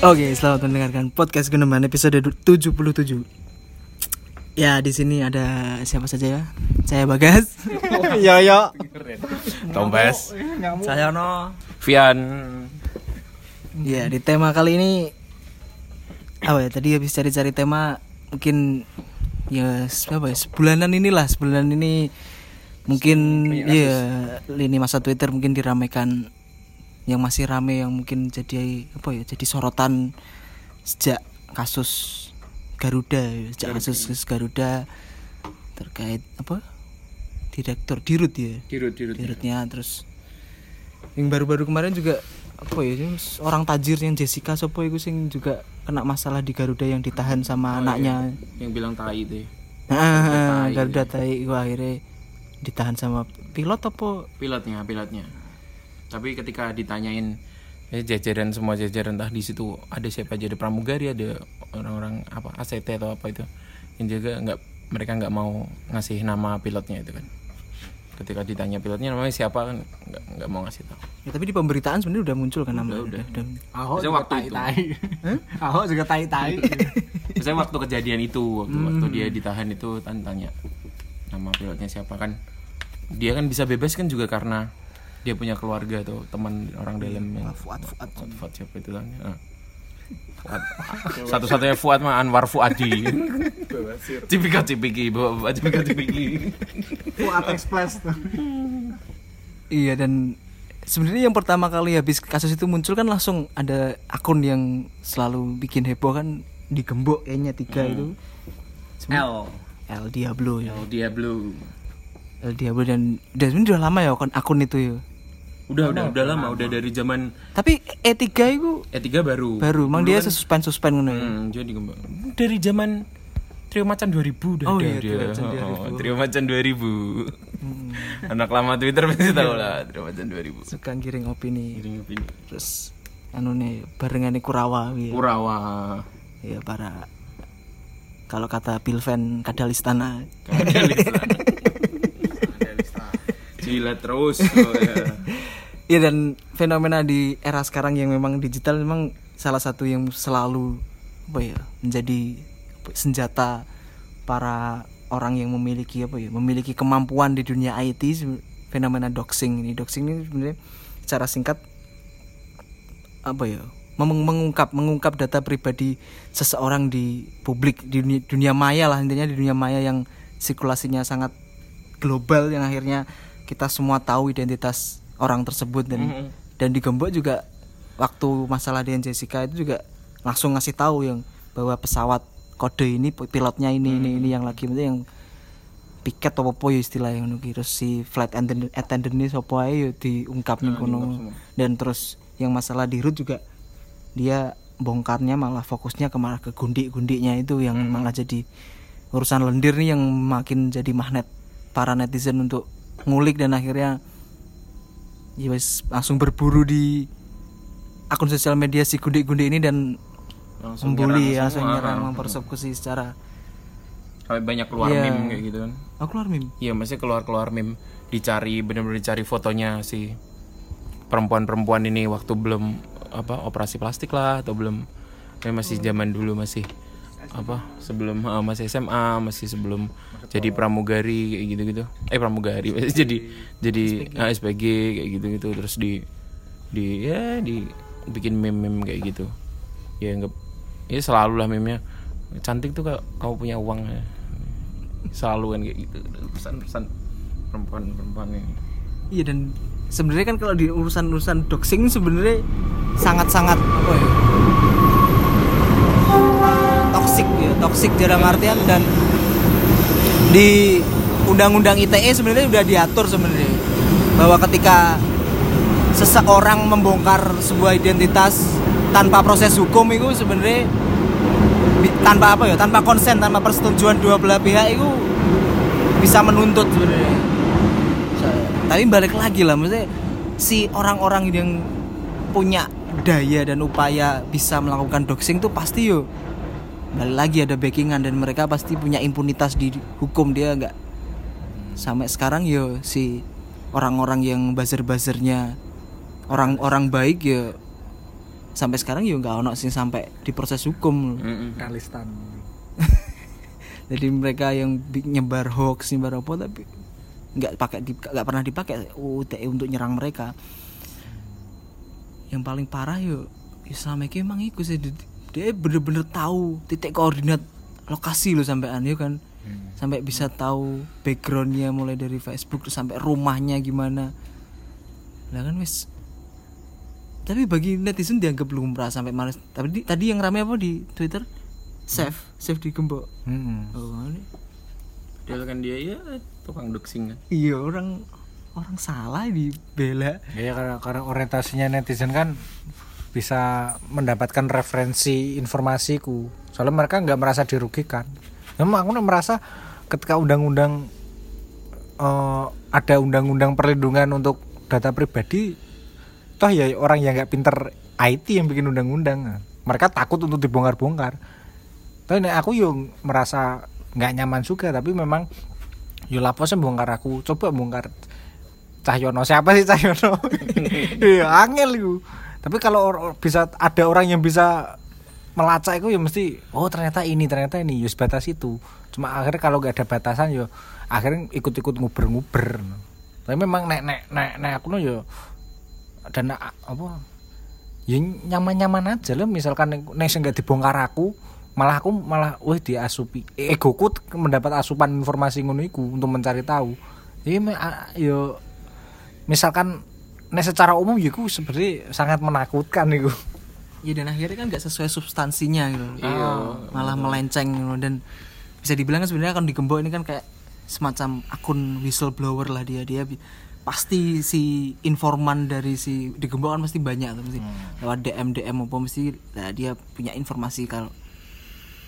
Oke, selamat mendengarkan podcast Geneman episode 77. Ya, di sini ada siapa saja ya? Saya Bagas. Yo yo. Tombes, Saya No. Vian, Ya, di tema kali ini apa ya? Tadi habis cari-cari tema mungkin ya apa ya? Sebulanan inilah, sebulan ini mungkin ya lini masa Twitter mungkin diramaikan yang masih rame yang mungkin jadi apa ya? Jadi sorotan sejak kasus Garuda, sejak kasus kasus Garuda terkait apa? Direktur Dirut ya. dirut dirut. Dirutnya terus yang baru-baru kemarin juga apa ya orang tajir yang Jessica Sopo itu sing juga kena masalah di Garuda yang ditahan sama anaknya Yang bilang tai itu. ya. Ah, Garuda tai itu akhirnya ditahan sama pilot apa Pilotnya, pilotnya. Tapi ketika ditanyain eh, jajaran semua jajaran entah di situ ada siapa aja ada pramugari ada orang-orang apa ACT atau apa itu yang juga nggak mereka nggak mau ngasih nama pilotnya itu kan ketika ditanya pilotnya namanya siapa kan nggak nggak mau ngasih tahu ya, tapi di pemberitaan sebenarnya udah muncul kan namanya udah. udah. Ahok juga waktu tai itu. tai. Ahok juga tai tai. Misalnya waktu kejadian itu, waktu, waktu dia ditahan itu tan- tanya nama pilotnya siapa kan? Dia kan bisa bebas kan juga karena dia punya keluarga atau teman orang dalam yang Fuad Fuad Fuad, Fuad siapa itu kan? Ah. Fuad. Satu-satunya Fuad mah Anwar Fuadi. Bawa bawa cipika cipiki. Fuad Express. iya dan sebenarnya yang pertama kali habis kasus itu muncul kan langsung ada akun yang selalu bikin heboh kan digembok kayaknya tiga itu L. El Diablo ya L Diablo. El Diablo dan dan udah lama ya akun, akun itu ya Udah udah udah lama, udah dari zaman tapi E3 itu E3 baru. baru emang dia suspend suspend ngono ya Hmm, jadi kembang. Dari zaman Trio Macan 2000 udah Oh ada iya, dia. Trio Macan Oh, Trio Macan 2000. Anak lama Twitter pasti tahu lah Trio Macan 2000. suka giring opini Giring opini. terus anu nih barengan Kurawa ya. Kurawa. ya para kalau kata Pilven Kadalistana Jilat terus. Oh, ya. Iya dan fenomena di era sekarang yang memang digital memang salah satu yang selalu apa ya menjadi senjata para orang yang memiliki apa ya memiliki kemampuan di dunia IT fenomena doxing ini. Doxing ini sebenarnya secara singkat apa ya meng- mengungkap mengungkap data pribadi seseorang di publik di dunia, dunia maya lah intinya di dunia maya yang sirkulasinya sangat global yang akhirnya kita semua tahu identitas orang tersebut dan dan digembok juga waktu masalah dengan Jessica itu juga langsung ngasih tahu yang bahwa pesawat kode ini pilotnya ini ini ini yang lagi itu yang piket apa apa ya istilah yang terus si flight attendant attendant ini sopo ae ya diungkap nih kono. Dan terus yang masalah di root juga dia bongkarnya malah fokusnya ke malah ke gundik-gundiknya itu yang malah jadi urusan lendir nih yang makin jadi magnet para netizen untuk ngulik dan akhirnya ya wes langsung berburu di akun sosial media si gundik-gundik ini dan Langsung membuli nyerang langsung nyerang mempersekusi secara Sampai banyak keluar Iya. meme kayak gitu kan. oh keluar meme? Iya, maksudnya keluar-keluar meme. Dicari bener-bener dicari fotonya si perempuan-perempuan ini waktu belum apa operasi plastik lah atau belum. Kayak masih zaman dulu masih apa sebelum eh, masih SMA masih sebelum jadi pramugari kayak gitu-gitu. Eh pramugari. Jadi jadi eh, SPG kayak gitu-gitu. Terus di di ya di bikin meme-meme kayak gitu. Ya enggak ya selalu lah meme-nya. Cantik tuh kalau kamu punya uang ya. Selalu kan kayak gitu. Pesan-pesan perempuan-perempuan ini. Iya dan sebenarnya kan kalau di urusan-urusan doxing sebenarnya sangat-sangat apa ya? Toxic ya, toxic dalam artian dan di undang-undang ITE sebenarnya udah diatur sebenarnya. Bahwa ketika seseorang membongkar sebuah identitas tanpa proses hukum itu sebenarnya tanpa apa ya tanpa konsen tanpa persetujuan dua belah pihak itu bisa menuntut sebenarnya. Tapi balik lagi lah maksudnya si orang-orang yang punya daya dan upaya bisa melakukan doxing tuh pasti yo balik lagi ada backingan dan mereka pasti punya impunitas di hukum dia nggak sampai sekarang yo si orang-orang yang buzzer-buzzernya orang-orang baik ya sampai sekarang ya nggak ono sing sampai diproses hukum. Kalistan. jadi mereka yang nyebar hoax nyebar apa tapi nggak pakai nggak pernah dipakai UTE untuk nyerang mereka yang paling parah yo ya selama ini emang iku sih dia- dia bener-bener tahu titik koordinat lokasi lo sampean ya kan? Sampai bisa tahu backgroundnya mulai dari Facebook terus sampai rumahnya gimana. Lah kan wis. Tapi bagi netizen dianggap lumrah sampai males. Tapi di- tadi yang rame apa di Twitter? Save save di gembok. Hmm. oh ini. Padahal kan dia ya tukang doxing kan. iya orang orang salah dibela Ya karena karena orientasinya netizen kan bisa mendapatkan referensi informasiku. Soalnya mereka nggak merasa dirugikan. Memang aku merasa ketika undang-undang eh, ada undang-undang perlindungan untuk data pribadi, toh ya orang yang nggak pinter IT yang bikin undang-undang. Mereka takut untuk dibongkar-bongkar. Tapi aku yo merasa nggak nyaman juga, tapi memang yo lapo sih bongkar aku. Coba bongkar Cahyono siapa sih Cahyono? Iya angel itu. Tapi kalau bisa ada orang yang bisa melacak itu ya mesti oh ternyata ini ternyata ini ya sebatas itu. Cuma akhirnya kalau nggak ada batasan ya akhirnya ikut-ikut nguber-nguber. Tapi memang nek nek nek nek aku ya dan apa ya nyaman-nyaman aja lah misalkan nek nggak dibongkar aku malah aku malah wah diasupi egoku mendapat asupan informasi ngono iku untuk mencari tahu jadi me- a- yo misalkan nek secara umum ya iku sebenarnya sangat menakutkan itu ya dan akhirnya kan nggak sesuai substansinya gitu. Iya. malah melenceng gitu. dan bisa dibilang kan sebenarnya kan di gembok ini kan kayak semacam akun whistleblower lah dia. Dia pasti si informan dari si di gembok kan pasti banyak tuh mesti lewat DM DM apa mesti nah, dia punya informasi kalau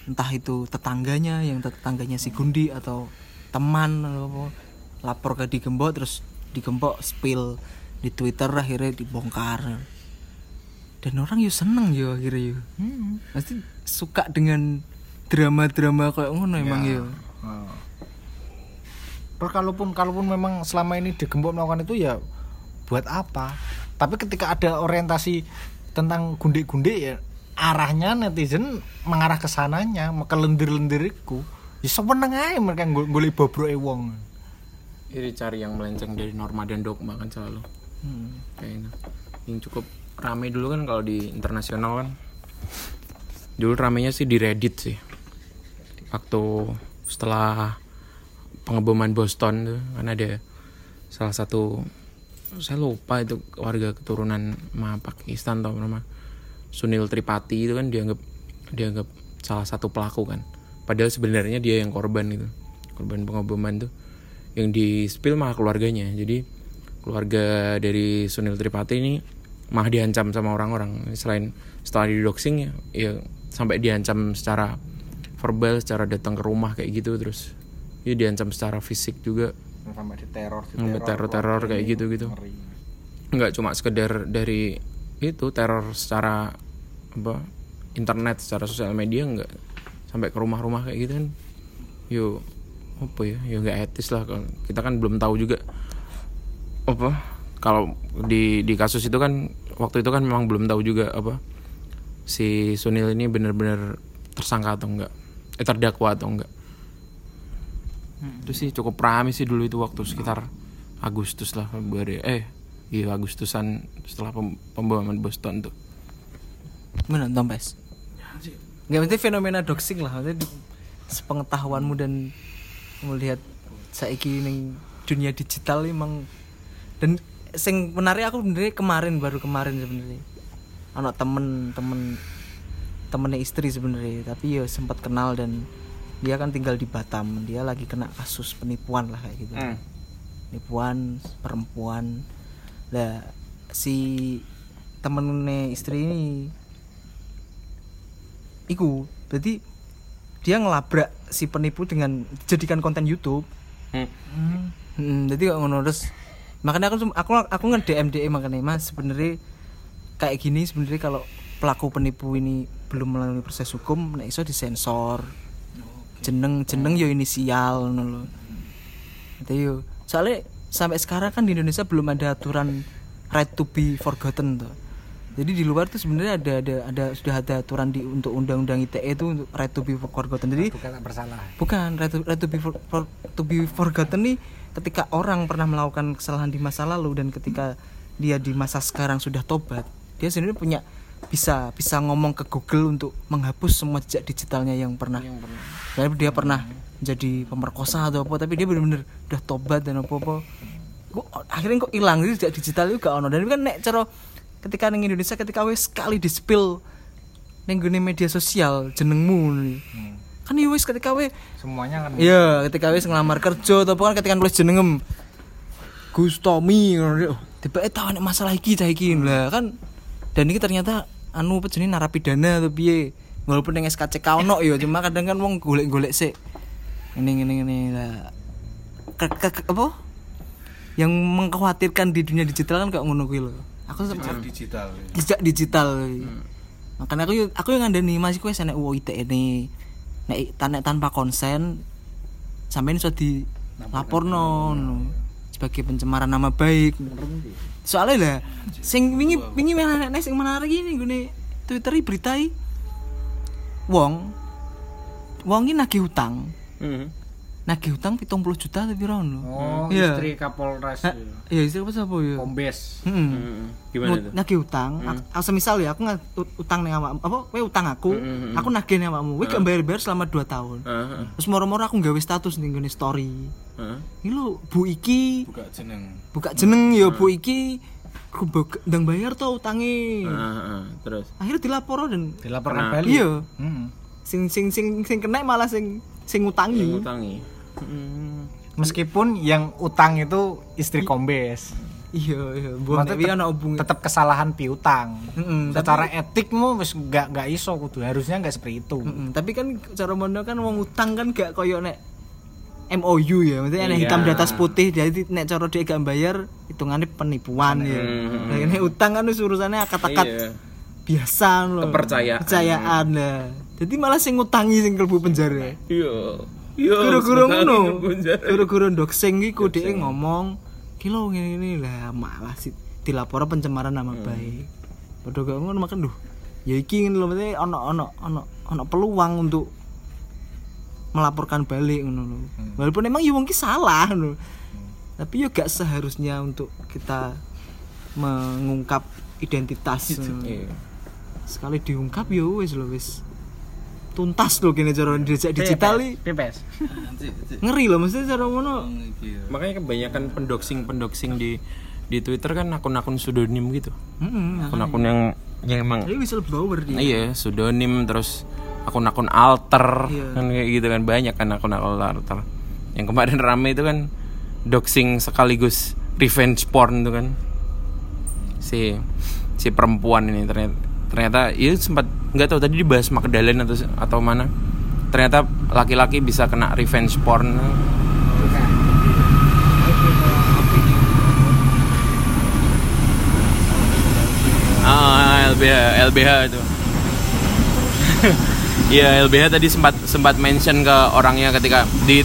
entah itu tetangganya yang tetangganya si Gundi atau teman atau apa lapor ke di gembok terus di gembok spill di Twitter akhirnya dibongkar dan orang yo seneng yo akhirnya yo pasti suka dengan drama-drama kayak ngono emang yo Terus kalaupun kalaupun memang selama ini digembok melakukan itu ya buat apa? Tapi ketika ada orientasi tentang gundik-gundik ya arahnya netizen mengarah ke sananya, ke lendir-lendiriku. Ya sewenang aja mereka golek bobroke wong. Jadi cari yang melenceng dari norma dan dogma kan selalu. Kayaknya. Yang cukup rame dulu kan kalau di internasional kan. Dulu ramenya sih di Reddit sih. Waktu setelah pengeboman Boston tuh kan ada salah satu saya lupa itu warga keturunan ma Pakistan atau nama Sunil Tripati itu kan dianggap dianggap salah satu pelaku kan padahal sebenarnya dia yang korban gitu korban pengeboman tuh yang di spill malah keluarganya jadi keluarga dari Sunil Tripati ini malah diancam sama orang-orang. Selain setelah di doxing ya, ya sampai diancam secara verbal secara datang ke rumah kayak gitu terus ya diancam secara fisik juga. Sampai di teror, Sampai teror-teror kayak gitu-gitu. nggak cuma sekedar dari itu teror secara apa internet secara sosial media nggak. Sampai ke rumah-rumah kayak gitu kan. Yo apa ya? Yo nggak etis lah kita kan belum tahu juga apa? Kalau di di kasus itu kan waktu itu kan memang belum tahu juga apa si Sunil ini benar-benar tersangka atau enggak? Eh terdakwa atau enggak? Itu sih cukup rame sih dulu itu waktu sekitar Agustus lah Februari. Eh iya Agustusan setelah pem pemboman Boston tuh. Mana Tompes? Nggak penting fenomena doxing lah, maksudnya di- sepengetahuanmu dan melihat saiki ning dunia digital emang dan sing menarik aku sebenarnya kemarin baru kemarin sebenarnya. Anak temen temen temennya istri sebenarnya. Tapi ya sempat kenal dan dia kan tinggal di Batam. Dia lagi kena kasus penipuan lah kayak gitu. Penipuan perempuan. Lah si temennya istri ini iku jadi dia ngelabrak si penipu dengan jadikan konten YouTube. Hmm, jadi kok ngono terus makanya aku aku aku nge DM DM makanya mas sebenarnya kayak gini sebenarnya kalau pelaku penipu ini belum melalui proses hukum nek iso disensor. Jeneng jeneng yo inisial lho. Itu yo soalnya sampai sekarang kan di Indonesia belum ada aturan right to be forgotten tuh jadi di luar tuh sebenarnya ada ada ada sudah ada aturan di untuk undang-undang ITE itu untuk right to be forgotten. Jadi bukan bersalah. bukan right to, right to be for, for- to be forgotten nih ketika orang pernah melakukan kesalahan di masa lalu dan ketika dia di masa sekarang sudah tobat dia sebenarnya punya bisa bisa ngomong ke Google untuk menghapus semua jejak digitalnya yang pernah. Kayak dia pernah jadi pemerkosa atau apa tapi dia benar-benar udah tobat dan apa apa kok akhirnya kok hilang jadi jejak digital itu gak ono? Dan kan nek cara ketika neng Indonesia ketika wes sekali di spill neng gone media sosial jenengmu nih. kan ya wes ketika we semuanya kan Iya, ketika wis ngelamar kerja atau kan ketika nulis jenengem Gus Tommy. Oh, tiba eh tahu nek masalah iki cah iki lah kan. Dan ini ternyata anu apa jenenge narapidana atau piye. Walaupun yang SKCK ono ya, cuma kadang kan wong golek-golek sik. Ini ini ini lah. Ke- ke- ke- apa? Yang mengkhawatirkan di dunia digital kan kayak ngono kuwi lho. Aku sempat digital jejak digital makanya aku aku yang ngandani masih kue sana UU ITE ini. Nek tan nek tanpa konsen sampai ini sudah di lapor non sebagai pencemaran nama baik. Soalnya lah sing wingi wingi mana nek sing menarik ini gue twitter berita wong wong ini nagih hutang Hmm. Nagih hutang 70 juta tapi rono oh Iya. istri kapolres ya istri apa siapa ya kombes Hmm. Hmm. Gimana tuh? nagih utang Ak- aku semisal ya aku nggak utang nih awakmu apa kowe utang aku Mm, mm, aku nagih nih awakmu kowe gak bayar-bayar selama 2 tahun Heeh. terus moro-moro aku nggawe status ning ngene story Heeh. ini lo bu iki buka jeneng buka jeneng ya bu iki aku ndang bayar tuh utangi Heeh. Terus akhirnya dilapor dan dilaporkan Kena. balik iya Hmm. sing sing sing sing kena malah sing sing utangi ngutangi. Hmm. meskipun yang utang itu istri kombes iya iya Maksudnya tapi ana hubungan tetap kesalahan piutang Mm-mm, secara etikmu wis nggak nggak iso kudu harusnya nggak seperti itu Mm-mm, tapi kan cara mono kan wong utang kan gak koyo nek MOU ya, maksudnya nek Iya. hitam di atas putih, jadi nek cara dia gak bayar hitungannya penipuan ya. Hmm. Nah, ini utang kan wis urusannya akad-akad Iya. biasa loh. Kepercayaan. Kepercayaan lah. Jadi malah sing ngutangi sing kelbu penjara. Iya. Guru-guru ngono. Guru-guru doxing iku dhek ngomong, "Kilo ngene ini lah malah sih dilapor pencemaran nama Hmm. baik." Padahal gak ngono makan duh. Ya iki ngene lho maksudnya ono ono ono ono peluang untuk melaporkan balik ngono lho. Hmm. Walaupun emang ya wong ki salah ngono. Tapi yo gak seharusnya untuk kita mengungkap identitas. Iya. Sekali diungkap yo wis lho wis tuntas lho kene cara digital pipes ngeri loh maksudnya cara ngono Makanya kebanyakan pendoxing-pendoxing di di Twitter kan akun-akun pseudonym gitu. Heeh. Akun-akun yang yang emang Jadi whistleblower dia. iya pseudonym terus akun-akun alter Iya. kan kayak gitu kan banyak kan akun-akun alter. Yang kemarin rame itu kan doxing sekaligus revenge porn itu kan. Si si perempuan ini ternyata ternyata ya sempat nggak tahu tadi dibahas Magdalene atau atau mana. Ternyata laki-laki bisa kena revenge porn. Ah, LBH, LBH itu. Iya, LBH tadi sempat sempat mention ke orangnya ketika di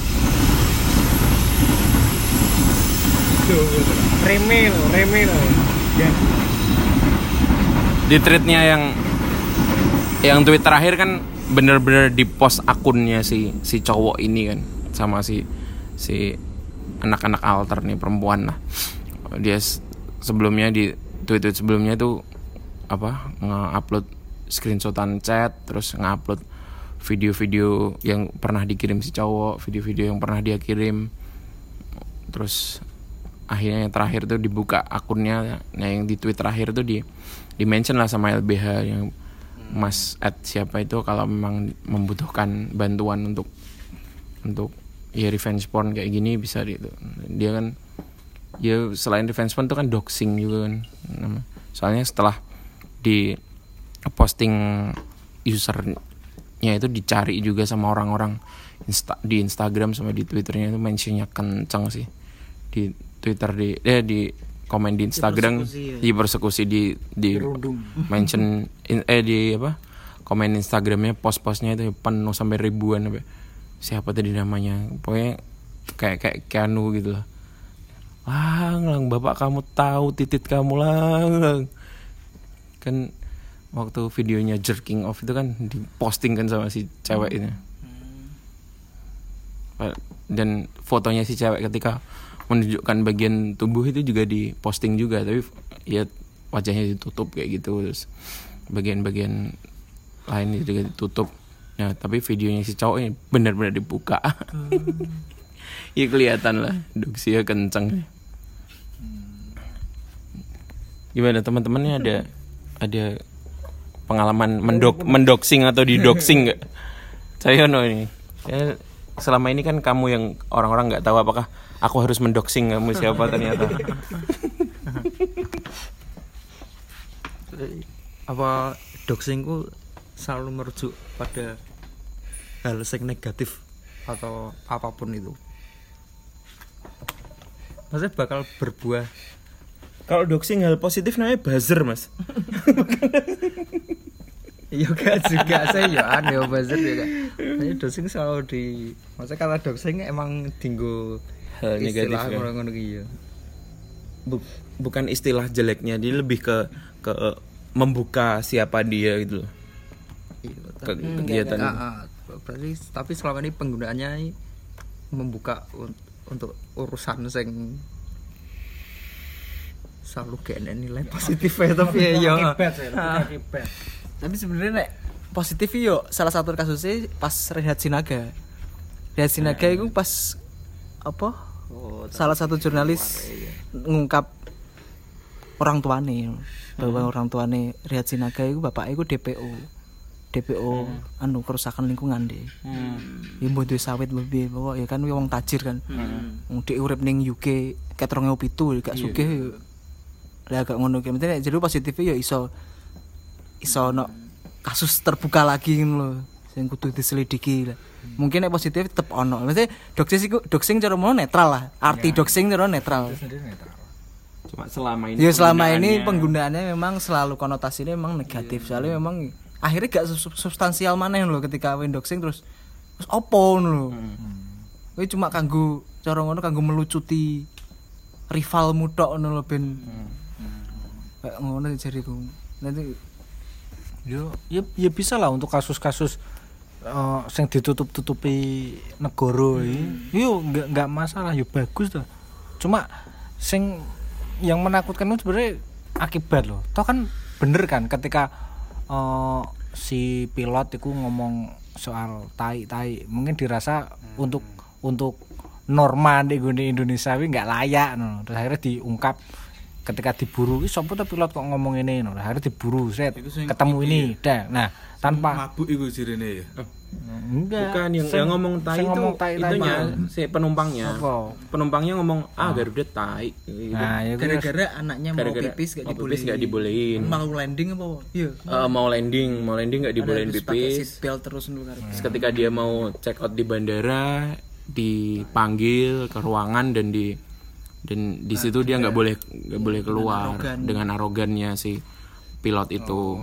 remil remil ya di tweetnya yang yang tweet terakhir kan bener-bener di post akunnya si si cowok ini kan sama si si anak-anak alter nih perempuan lah. Dia sebelumnya di tweet, -tweet sebelumnya tuh apa nge-upload screenshotan chat terus nge-upload video-video yang pernah dikirim si cowok video-video yang pernah dia kirim. Terus akhirnya yang terakhir tuh dibuka akunnya nah yang di tweet terakhir tuh di di mention lah sama LBH yang Mas at siapa itu kalau memang membutuhkan bantuan untuk untuk ya revenge porn kayak gini bisa di itu. Dia kan ya selain revenge porn itu kan doxing juga kan. Soalnya setelah di posting usernya itu dicari juga sama orang-orang Insta- di Instagram sama di Twitternya itu mentionnya kenceng sih. Di Twitter di eh di komen di Instagram di persekusi di di mention in- eh di apa komen Instagramnya post-postnya itu penuh sampai ribuan apa. Siapa tadi namanya? Pokoknya kayak kayak Keanu gitu lah. Lang lang bapak kamu tahu titit kamu lang lang kan waktu videonya jerking off itu kan diposting kan sama si cewek ini dan fotonya si cewek ketika menunjukkan bagian tubuh itu juga diposting juga tapi ya wajahnya ditutup kayak gitu terus bagian-bagian lain juga ditutup. Ya tapi videonya si cowok ini benar-benar dibuka. Ya kelihatan lah duksinya kenceng. Gimana teman-temannya ada ada pengalaman mendok mendoxing atau didoxing nggak? Saya no ini. Ya, selama ini kan kamu yang orang-orang nggak tahu apakah aku harus mendoxing kamu siapa ternyata. Apa doxingku selalu merujuk pada hal yang negatif atau apa pun itu. Maksudnya bakal berbuah. Kalau doxing hal positif namanya buzzer mas. Iya gak juga. Saya ya aneh buzzer juga. Ini doxing selalu di maksudnya kata doxing emang dinggo Hal negatif istilah ya. ngono-ngono iki ya. Bu- bukan istilah jeleknya dia lebih ke ke membuka siapa dia gitu loh Iya, ke tapi- kegiatan Ah, ah. berarti tapi selama ini penggunaannya membuka un- untuk urusan sing selalu ada nilai positif ya tapi ya ya lebih ke akibat. tapi sebenarnya nek positif yo salah satu kasusnya pas Rehat Sinaga Rehat Sinaga itu pas apa Oh, salah satu jurnalis ngungkap orang tuane bahwa orang tuane Rehat Sinaga itu bapaknya itu DPO DPO anu kerusakan lingkungan deh ya mbok duwe sawit lebih bahwa ya kan wong tajir kan. Wong dhek urip ning UK ket 2007 gak sugih ya. lah agak ngono penting jadi positifnya ya iso iso no kasus terbuka lagi lho sing kudu diselidiki lah. Mungkin nek positif tetep ono. Maksudnya doxing iku doxing cara mau netral lah. Arti doxing cara netral. Cuma selama ini ya selama ini penggunaannya- memang selalu konotasinya memang negatif. Soalnya memang akhirnya gak sub- substansial mana loh ketika doxing terus terus opo ngono lho. Kowe cuma kanggo cara ngono kanggo melucuti rivalmu tok ngono lho ben. Kayak ngono jariku. Nanti Yo, ya, ya bisa lah untuk kasus-kasus eh yang ditutup-tutupi negara ini. Yo nggak nggak masalah, yo bagus tuh. Cuma sing yang menakutkan itu sebenarnya akibat loh. Toh kan bener kan ketika eh, si pilot itu ngomong soal tai-tai, mungkin dirasa untuk untuk norma di Indonesia ini nggak layak no. Terus akhirnya diungkap ketika diburu "Ih, sopo tuh pilot kok ngomong ini? No. akhirnya diburu set ketemu ini. dah. Nah tanpa mabuk iku jirene ya. enggak. Bukan yang, Sing- yang ngomong tai itu ngomong tai itunya si penumpangnya. Apa? penumpangnya ngomong ah Garuda tai gitu. nah ya gara-gara anaknya mau Gara-gara pipis gak mau dibolehin. pipis nggak dibolehin. mau landing apa iya. Eh, mau landing mau landing nggak dibolehin Harus pakai pipis. seatbelt terus dulu Terus ketika dia mau check out di bandara dipanggil ke ruangan dan di dan di situ dia nggak boleh nggak boleh keluar dengan arogannya si pilot itu.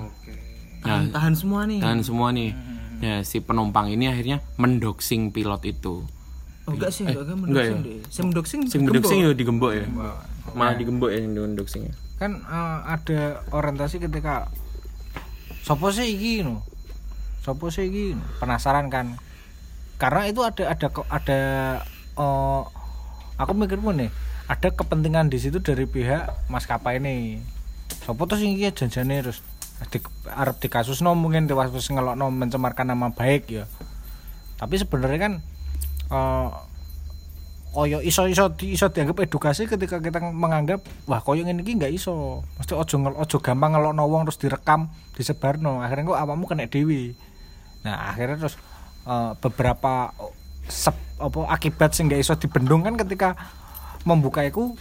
Nah tahan semua nih. Dan semua nih. Ya si penumpang ini akhirnya mendoxing pilot itu. Oh enggak sih enggak kan Enggak mendoxing ya? deh. Saya mendoxing si mendoxing ya digembok ya. Malah digembok ya yang mendoxingnya. Kan eh, ada orientasi ketika sopo sih iki no sopo sih iki no? penasaran kan. Karena itu ada ada ada eh, aku mikir pun nih ada kepentingan di situ dari pihak maskapai ini. Sopo tuh iki janjane terus di, arep di kasus no mungkin tewas terus ngelokno mencemarkan nama baik ya. Tapi sebenarnya kan eh koyo iso iso di, iso dianggap edukasi ketika kita menganggap wah koyo iki nggak iso. Mesti ojo ngel, ojo gampang ngelokno wong terus direkam disebarno. Akhirnya kok awakmu kena dewi. Nah akhirnya terus eh, beberapa sep, apa akibat nggak iso dibendung kan ketika membuka itu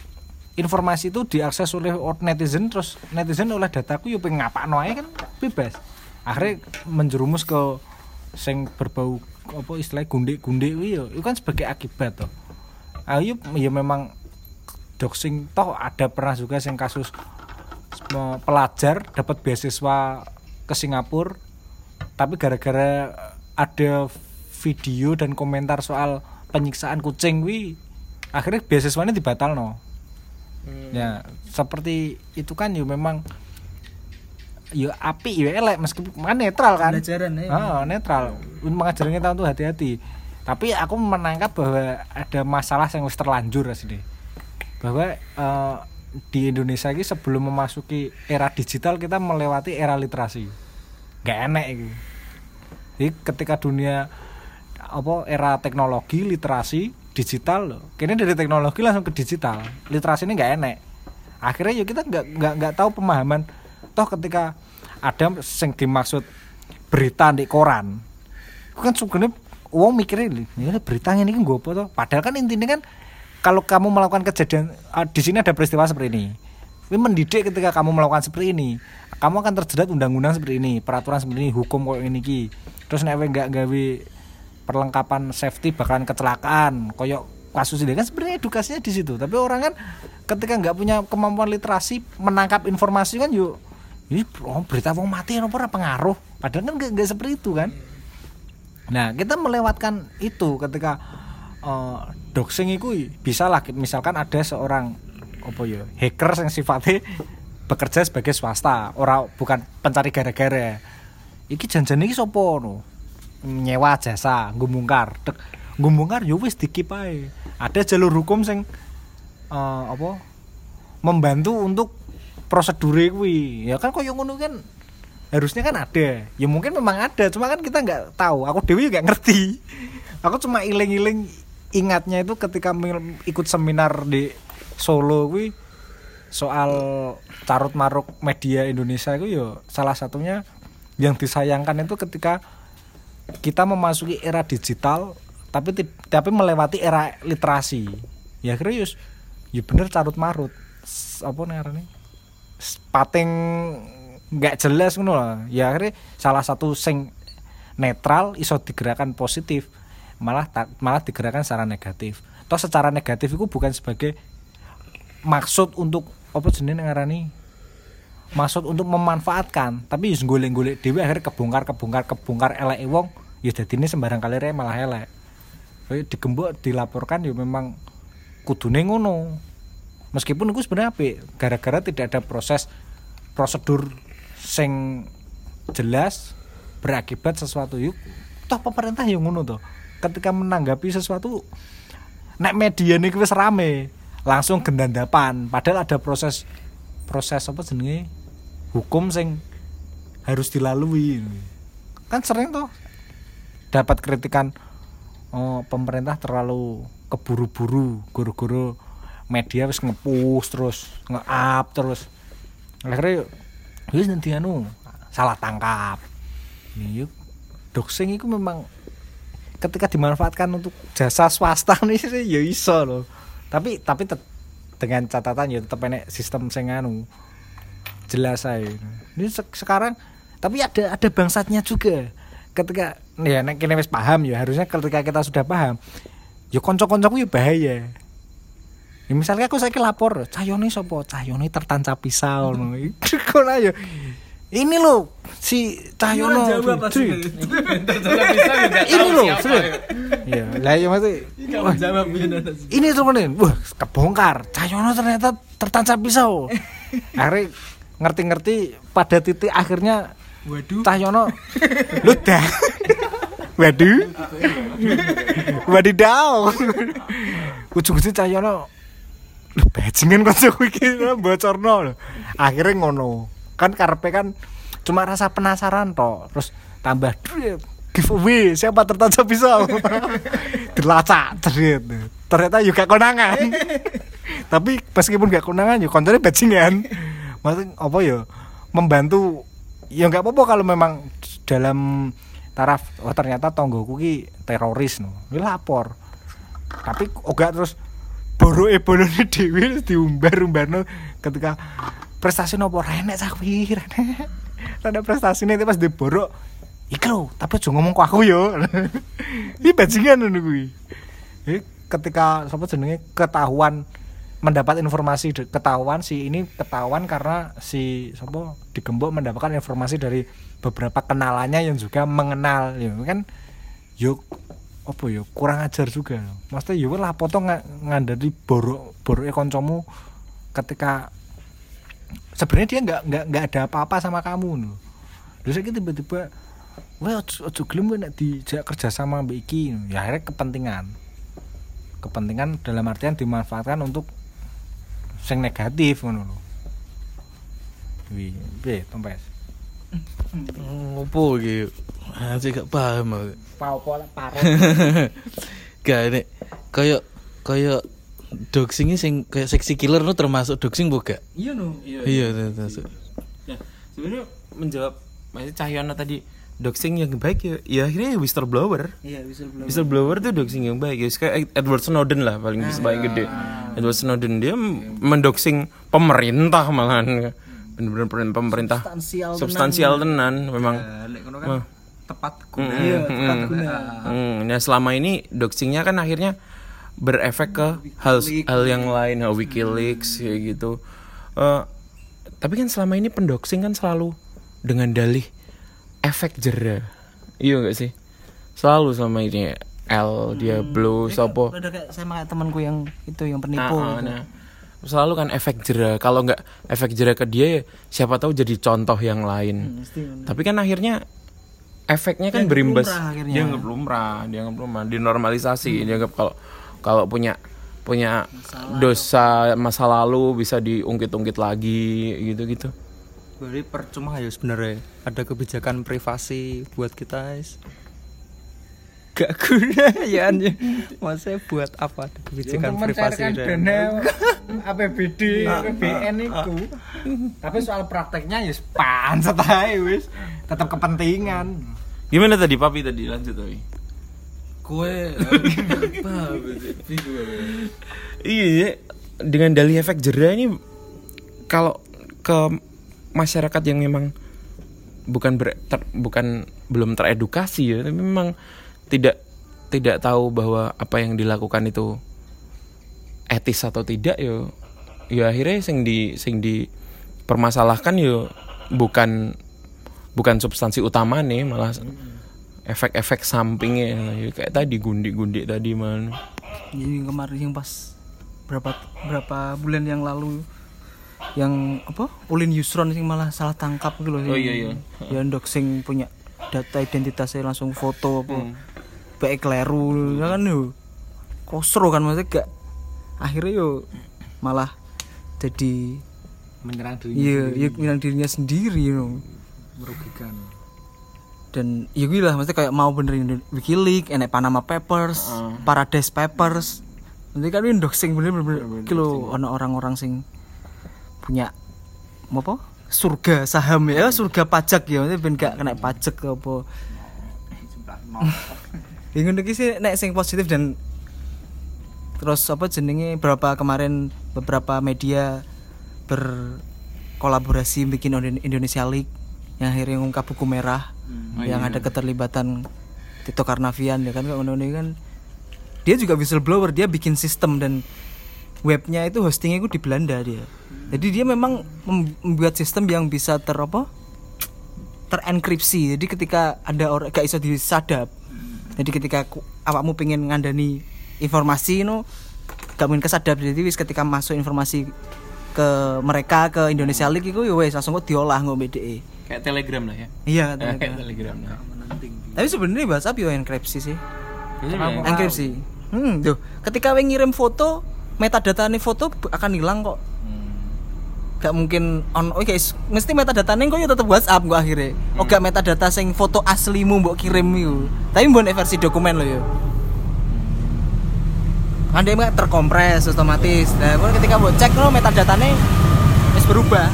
informasi itu diakses oleh netizen terus netizen oleh dataku yo pengen ngapakno kan bebas. Akhirnya menjerumus ke sing berbau apa istilahnya gundik-gundik kuwi yo itu kan sebagai akibat toh. Ayo ya memang doxing toh ada pernah juga sing kasus pelajar dapat beasiswa ke Singapura tapi gara-gara ada video dan komentar soal penyiksaan kucing wi akhirnya beasiswanya dibatal no ya seperti itu kan ya memang ya api ya elek meskipun kan netral kan? Pembelajaran, ya. Ah, netral. Untuk mengajarin kita untuk hati-hati. Tapi aku menangkap bahwa ada masalah yang harus terlanjur sini bahwa eh, di Indonesia ini sebelum memasuki era digital kita melewati era literasi. Nggak enak itu jadi ketika dunia apa era teknologi literasi digital loh. Kini dari teknologi langsung ke digital. Literasi ini nggak enak akhirnya ya kita nggak nggak nggak tahu pemahaman. Toh ketika ada yang dimaksud berita di koran kan sebenarnya uang mikirnya ini berita ini kan gue apa toh? Padahal kan intinya kan kalau kamu melakukan kejadian ah, di sini ada peristiwa seperti ini. Ini mendidik ketika kamu melakukan seperti ini. Kamu akan terjerat undang-undang seperti ini peraturan seperti ini hukum kok ini ki. Terus nek nggak gawe perlengkapan safety bakalan kecelakaan. Koyok kasus ini kan sebenarnya edukasinya di situ. Tapi orang kan ketika nggak punya kemampuan literasi menangkap informasi kan yuk ini oh, berita wong mati apa pengaruh? Padahal kan nggak seperti itu kan. Nah kita melewatkan itu ketika eh, doxing itu bisa lah misalkan ada seorang apa ya hacker yang sifatnya bekerja sebagai swasta orang bukan pencari gara-gara. Iki janjian iki sopo no nyewa jasa ngumbungkar Dek, ngumbungkar yo wis dikip ae. Ada jalur hukum sing eh, apa membantu untuk prosedur kuwi. Ya kan koyo ngono kan harusnya kan ada. Ya mungkin memang ada cuma kan kita nggak tahu. Aku dewi nggak ngerti. Aku cuma iling-iling ingatnya itu ketika ikut seminar di Solo kuwi soal carut maruk media Indonesia itu ya salah satunya yang disayangkan itu ketika kita memasuki era digital tapi tapi melewati era literasi. Ya yus ya bener carut marut. Apa nih pating nggak jelas ngono lah. Ya akhirnya salah satu sing netral iso digerakkan positif malah tak malah digerakkan secara negatif. Toh secara negatif itu bukan sebagai maksud untuk apa jenenge ngarani maksud untuk memanfaatkan. Tapi yus golek-golek dewi akhirnya kebongkar kebongkar kebongkar elek wong ya jadi ini sembarang kali rek malah elek. Kayak digembok dilaporkan ya memang kudune ngono. Meskipun itu sebenarnya apik gara-gara tidak ada proses prosedur sing jelas berakibat sesuatu. Yuk toh pemerintah yang ngono toh. Ketika menanggapi sesuatu nek media nih wis rame langsung gendandapan. Padahal ada proses proses apa jenenge hukum sing harus dilalui. Kan sering toh. Dapat kritikan oh, pemerintah terlalu keburu-buru guru-guru media wis ngepush terus nge-up terus. Akhirnya wis nanti anu salah tangkap. Ini yuk doxing itu memang ketika dimanfaatkan untuk jasa swasta nih ya iso loh. Tapi tapi dengan catatan ya tetap enek sistem sing anu jelas saya ini sek- sekarang tapi ada ada bangsatnya juga. Ketika ya nek kene wis paham ya harusnya ketika kita sudah paham ya konco-koncoku ya bahaya. Ya misalnya aku saya lapor cayone sopo cayone tertancap pisau. No kok ayo ini loh si Cahyono Dri. ini loh serius. Iya lah ya ini tuh nih wah kebongkar. Cahyono ternyata tertancap pisau. Akhirnya ngerti-ngerti pada titik akhirnya waduh. Cahyono lu dah. Waduh. Wadidaw. Ujung-ujung Cahyono lu bajingan kan sih iki bocorno lho. akhirnya ngono. Kan karepe kan cuma rasa penasaran toh. Terus tambah "Dri, giveaway siapa tertancap pisau dilacak cerit ternyata juga konangan. Tapi meskipun gak konangan ya kontennya bajingan maksudnya apa ya? Membantu ya nggak apa-apa kalau memang dalam taraf oh ternyata tonggoku ki teroris no. Ya lapor. Tapi oga terus boro e bolone dhewe terus diumbar-umbarno ketika prestasi nopo? Renek sawi renek. Ada prestasi nih pas diborok iki tapi aja ngomong ke aku yo. Ini bajingan ngono kuwi. Ketika sapa jenenge ketahuan mendapat informasi ketahuan si ini ketahuan karena si sapa digembok mendapatkan informasi dari beberapa kenalannya yang juga mengenal ya kan? Yuk apa ya kurang ajar juga. Maksudnya ya lah foto nggak ngandani borok boroknya koncomu ketika sebenarnya dia nggak nggak nggak ada apa-apa sama kamu no. Terus saya tiba-tiba wah ojo gelem nek dijak kerja sama mbak iki. Ya akhirnya kepentingan. Kepentingan dalam artian dimanfaatkan untuk sing negatif ngono lho Wih, piye tompes? Ngopo iki? Ah, saya gak paham aku. Pau-pau parot. Gak nek koyo koyo doxing ini sing kayak seksi killer no termasuk doxing bukan? iya no Iya, termasuk. Nah, sebenarnya menjawab masih Cahyono tadi doxing yang baik ya, ya akhirnya whistleblower. iya bisa belum Whistleblower tuh doxing yang baik ya. Kayak Edward Snowden lah paling paling gede. Edward Snowden dia mendoxing pemerintah malahan. Bener-bener pemerintah, Substansial substansial tenan memang. Ya, lek ngono kan tepat guna. iya tepat guna Hmm, nah selama ini doxingnya kan akhirnya berefek ke hal hal yang lain, hal WikiLeaks kayak gitu. Eh, tapi kan selama ini pendoxing kan selalu dengan dalih efek jera. Iya gak sih? Selalu selama ini L dia blue sopo. ada kayak saya kayak temanku yang itu yang penipu Nah, gitu. nah. Selalu kan efek jera. Kalau nggak efek jera ke dia ya siapa tahu jadi contoh yang lain. Mesti Tapi kan akhirnya efeknya kan Dianggap berimbas. lumrah akhirnya. Dia nggak lumrah, dia nggak lumrah, dinormalisasi. Dianggap kalau kalau punya punya dosa masa lalu bisa diungkit-ungkit lagi gitu-gitu. Berarti percuma ya sebenarnya ada kebijakan privasi buat kita guys. Gak guna ya anjir. Maksudnya buat apa ada kebijakan privasi dan APBD, APBN itu. Tapi soal prakteknya ya pancet ae wis. Tetap kepentingan. Gimana tadi papi tadi lanjut tapi. Kue. Iya, iya. dengan dalih efek jera ini kalau ke masyarakat yang memang bukan ber, ter- bukan belum teredukasi ya, tapi memang tidak tidak tahu bahwa apa yang dilakukan itu etis atau tidak ya ya akhirnya sing di sing di permasalahkan ya bukan bukan substansi utama nih malah efek-efek sampingnya ya, kayak tadi gundi-gundi tadi man. Jadi kemarin yang pas berapa berapa bulan yang lalu yang apa? Ulin Yusron sing malah salah tangkap gitu loh Oh, iya, iya. ya doxing punya data identitasnya langsung foto apa. Baik kleru ya kan yo. Kosro kan maksudnya gak akhirnya yo malah jadi Menyerang diri iya iya bilang dirinya sendiri you merugikan. dan ya gue lah maksudnya kayak mau benerin Wikileaks, enek Panama Papers, Paradise Papers. Nanti kan ini doxing bener-bener kilo ono orang-orang sing punya apa? Surga saham ya, surga pajak ya, maksudnya ben gak kena pajak apa. Ya ngono iki sih nek sing positif dan terus apa jenenge berapa kemarin beberapa media berkolaborasi bikin Indo- Indonesia League yang akhirnya ngungkap buku merah yang ada keterlibatan Tito Karnavian ya kan ini kan. Dia juga whistleblower dia bikin sistem dan webnya itu hostingnya itu di Belanda dia jadi dia memang mem- membuat sistem yang bisa ter apa? terenkripsi. Jadi ketika ada orang gak iso disadap. Jadi ketika awakmu pengen ngandani informasi itu gak mungkin kesadap. Jadi wis ketika masuk informasi ke mereka ke Indonesia League itu ya wes langsung kok diolah nggak BDE kayak telegram lah ya? Iya kayak katanya telegram lah tapi sebenarnya WhatsApp yo enkripsi sih. Enkripsi. Hmm tuh ketika we ngirim foto metadata nih foto akan hilang kok gak mungkin on oh guys mesti metadata kok ya tetep WhatsApp gua akhirnya oh gak metadata sing foto aslimu mbok kirim yuk tapi mbok versi dokumen lo yo. Kan dia terkompres otomatis. Nah gua ketika mbok cek lo metadatanya wis berubah.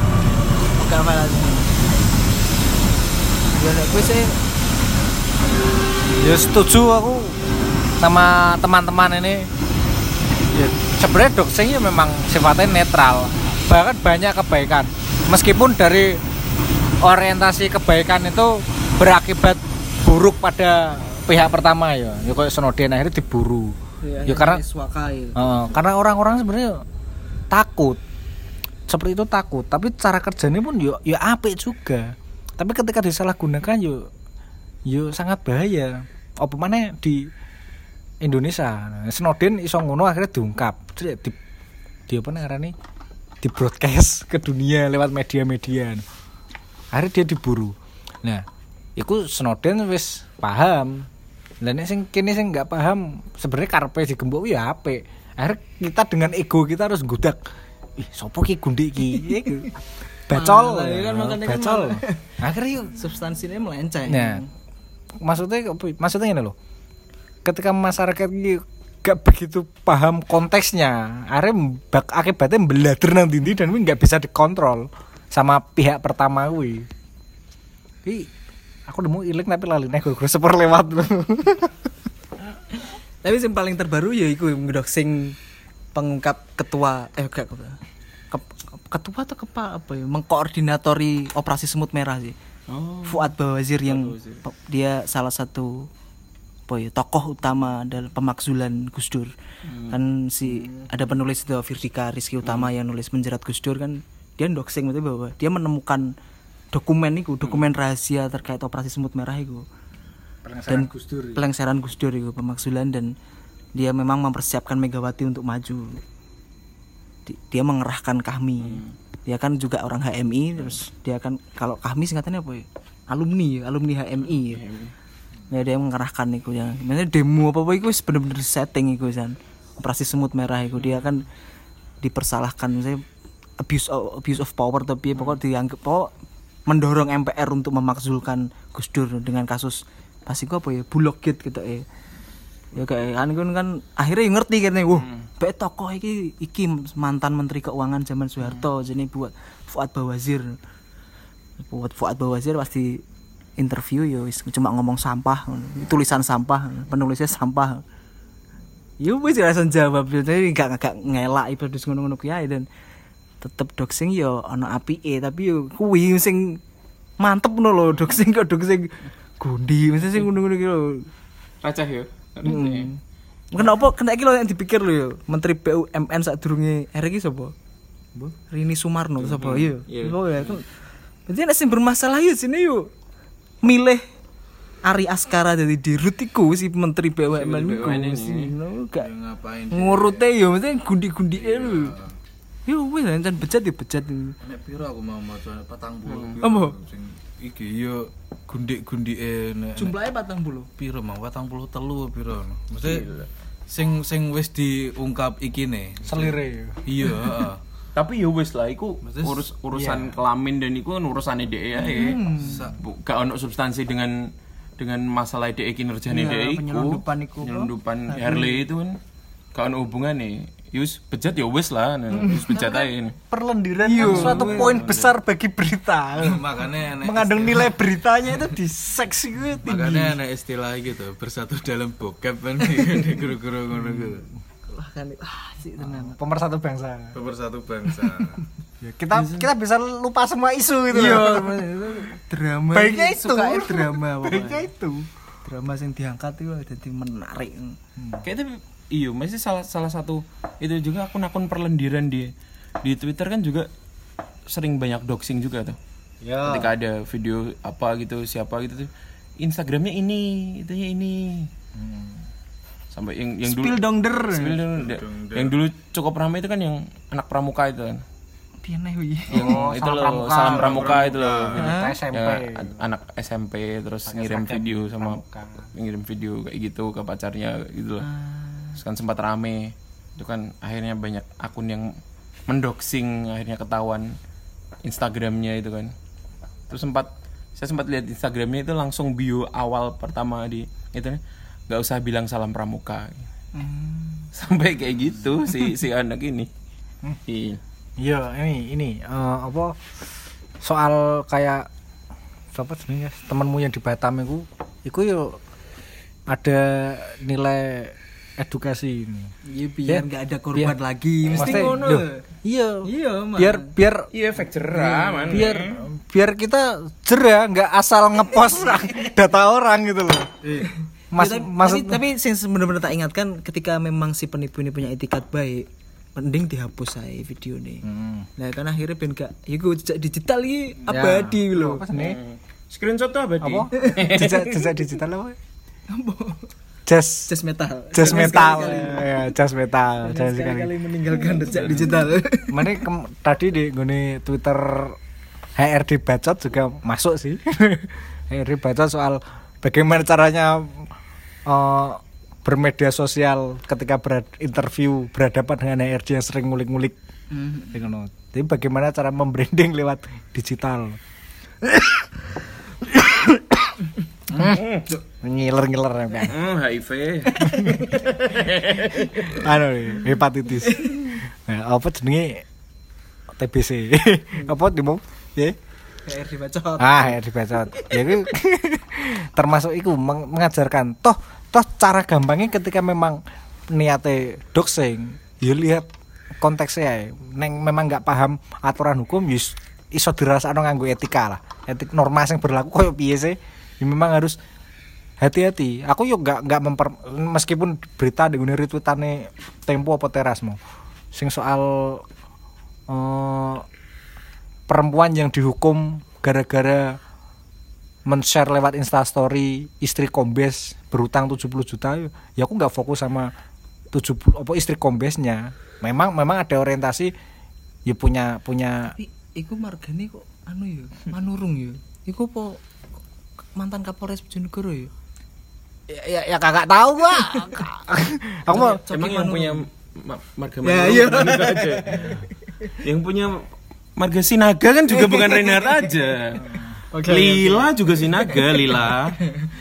Gak file asli ya gue sih. Ya setuju aku sama teman-teman ini. Ya, sebenarnya doxing ya memang sifatnya netral. Bahkan banyak kebaikan. Meskipun dari orientasi kebaikan itu berakibat buruk pada pihak pertama ya. Ya kayak Snowden akhirnya diburu. Ya karena swaka ya Heeh, karena orang-orang sebenarnya takut. Seperti itu takut tapi cara kerjanya pun yo yo apik juga. Tapi ketika disalahgunakan yo yo sangat bahaya. Apa mana di Indonesia? Snowden iso ngono akhirnya diungkap. Di di apa namanya di broadcast ke dunia lewat media-media. Akhirnya dia diburu. Nah itu Snowden wis paham. Dan sing kini sing nggak paham sebenarnya karpe digembok ya ape akhirnya kita dengan ego kita harus gudak ih sopo ki gundik ki bacol. Ya kan, kan bacol. akhirnya yuk. substansinya melenceng. Nah, maksudnya apa- maksudnya ini loh. Ketika masyarakat ini gak begitu paham konteksnya, akhirnya bak akibatnya belader nang dindi dan kuwi nggak bisa dikontrol sama pihak pertama kuwi. Tapi aku nemu ilik tapi lali nek gue sepur lewat. tapi yang paling terbaru ya iku ngedoxing pengungkap ketua eh gak ketua Kep- ketua atau kepa apa ya mengkoordinatori operasi semut merah sih Oh. Fuad Bawazir yang pe- dia salah satu apa ya, tokoh utama dalam pemakzulan Gus Dur. Kan si ada penulis itu Firdika Rizky Utama yang nulis menjerat Gus Dur kan dia doxing itu bahwa dia menemukan dokumen itu dokumen rahasia terkait operasi semut merah itu. Dan pelengseran Gus Dur itu pemakzulan dan dia memang mempersiapkan Megawati untuk maju. Di- dia mengerahkan kami. Dia kan juga orang HMI terus dia kan kalau kami singkatannya apa ya? Alumni alumni HMI ya. Ya dia mengerahkan itu ya. Maksudnya demo apa apa wis bener-bener setting itu kan operasi semut merah itu dia kan dipersalahkan misalnya abuse of, abuse of power tapi pokoknya dianggap pokok mendorong MPR untuk memakzulkan Gus Dur dengan kasus pasti apa ya? Bulog gitu ya. Ya kayak kan kan, kan akhirnya yang ngerti kan wah baik tokoh iki iki mantan menteri keuangan zaman Soeharto jadi buat Fuad Bawazir. Buat Fuad Bawazir pasti interview wis cuma ngomong sampah tulisan sampah penulisnya sampah ya wis langsung jawab jadi gak gak ngelak ibadah ngono-ngono kiai dan tetep doxing ya ana apike tapi yo kuwi sing mantep ngono lho doxing kok doxing gundi mesti sing ngono-ngono ki lho Receh ya. Hmm. Kenapa kena iki lho yang dipikir lho ya, Menteri BUMN saat durunge hari iki sapa? Rini Sumarno sapa iya. Oh ya kan. Berarti nek sing bermasalah ya sini yuk. Milih Ari Askara dari dirut iku si Menteri BUMN iku. Sino gak ngurute ya mesti gundi-gundike lho. Yo wis jan bejat ya bejat. nek piro aku mau maca 40 Apa? sing iki yo gundik-gundike nek Jumlahnya 40. piro mau 40 telu piro mesti sing sing wis diungkap iki nih Selire. iya heeh. Tapi ya wis lah iku urus urusan kelamin dan iku kan urusane dhek ae. Sa- Bu- Gak ono substansi dengan dengan masalah dhek kinerjane Iya, dhek iku. penyelundupan iku? Penyelundupan Harley itu kan gak ono hubungane. Yus bejat ya wis lah, nah, yus bejat ae. Perlendiran kan suatu poin besar bagi berita. makanya Mengandung nilai beritanya itu di seks itu tinggi. makanya ada istilah gitu bersatu dalam bokep kan guru-guru ngono gitu Wah kan ah sih tenan. Pemersatu bangsa. pemersatu bangsa Ya, kita kita bisa lupa semua isu gitu Iya, drama. Baiknya itu. sukanya drama Baiknya itu. Drama yang diangkat itu jadi menarik. Kayaknya iya, masih salah salah satu itu juga akun-akun perlendiran di di Twitter kan juga sering banyak doxing juga tuh. Ya. Ketika ada video apa gitu, siapa gitu tuh. Instagramnya ini, itunya ini. Sampai yang yang dulu Spill dong der. Spill dong, da- yang dulu cukup ramai itu kan yang anak pramuka itu kan. Pian nih wi. Yang itu loh, salam pramuka itu loh. SMP. Ya, anak SMP terus ngirim video sama ngirim video kayak gitu ke pacarnya gitu loh. Terus kan sempat rame. Itu kan akhirnya banyak akun yang mendoxing akhirnya ketahuan Instagramnya itu kan. Terus sempat saya sempat lihat Instagramnya itu langsung bio awal pertama di itu nih nggak usah bilang salam pramuka. Sampai kayak gitu si si anak ini. Iya. Iya, ini ini eh, apa soal kayak apa sebenarnya temanmu yang di Batam itu itu yo ada nilai edukasi ini. Iya biar nggak ada korban biar- lagi. Mesti ngono. loh, Iya. Iya. Biar biar Iya efek cerah man. biar biar kita jerah nggak asal ngepost data orang gitu loh. Mas, Ya, tapi, maksud tapi, tapi sing benar-benar tak ingatkan ketika memang si penipu ini punya etikat baik, mending dihapus saya video nih. Nah kan akhirnya ben gak, ya gue jejak digital ini abadi loh. apa sih? Screenshot tuh abadi. Apa? jejak jejak digital apa? jazz jazz metal jazz metal ya jazz metal jangan sekali sekali meninggalkan jejak digital mana kem- tadi di gini Twitter HRD Bacot juga masuk sih HRD Bacot soal bagaimana caranya eh, bermedia sosial ketika berinterview berhadapan dengan HRD yang sering ngulik-ngulik Hmm. Ya ngono. Jadi bagaimana cara membranding lewat digital ngiler-ngiler ya Bang. Hmm, HIV. anu hepatitis nah, apa jenenge TBC apa di mau ya kayak dibacot ah ya dibacot ya itu termasuk itu meng- mengajarkan toh toh cara gampangnya ketika memang niate doxing ya lihat konteksnya ya neng memang nggak paham aturan hukum yus iso dirasakno nganggo etika lah. Etik norma yang berlaku koyo piye sih? Ya memang harus hati-hati. Aku yuk nggak nggak memper meskipun berita di retweetane tempo apa terasmu sing soal eh, perempuan yang dihukum gara-gara men-share lewat instastory istri kombes berutang 70 juta ya aku nggak fokus sama 70 apa istri kombesnya. Memang memang ada orientasi ya punya punya tapi iku margane kok anu ya manurung ya. Iku apa mantan kapolres Bojonegoro ya? Ya, ya, ya kagak tahu gua aku mau Emang yang punya ma- marga Ya, Manurung iya. itu aja. yang punya marga Sinaga kan juga bukan Reinhard aja. Lila juga Sinaga, Lila.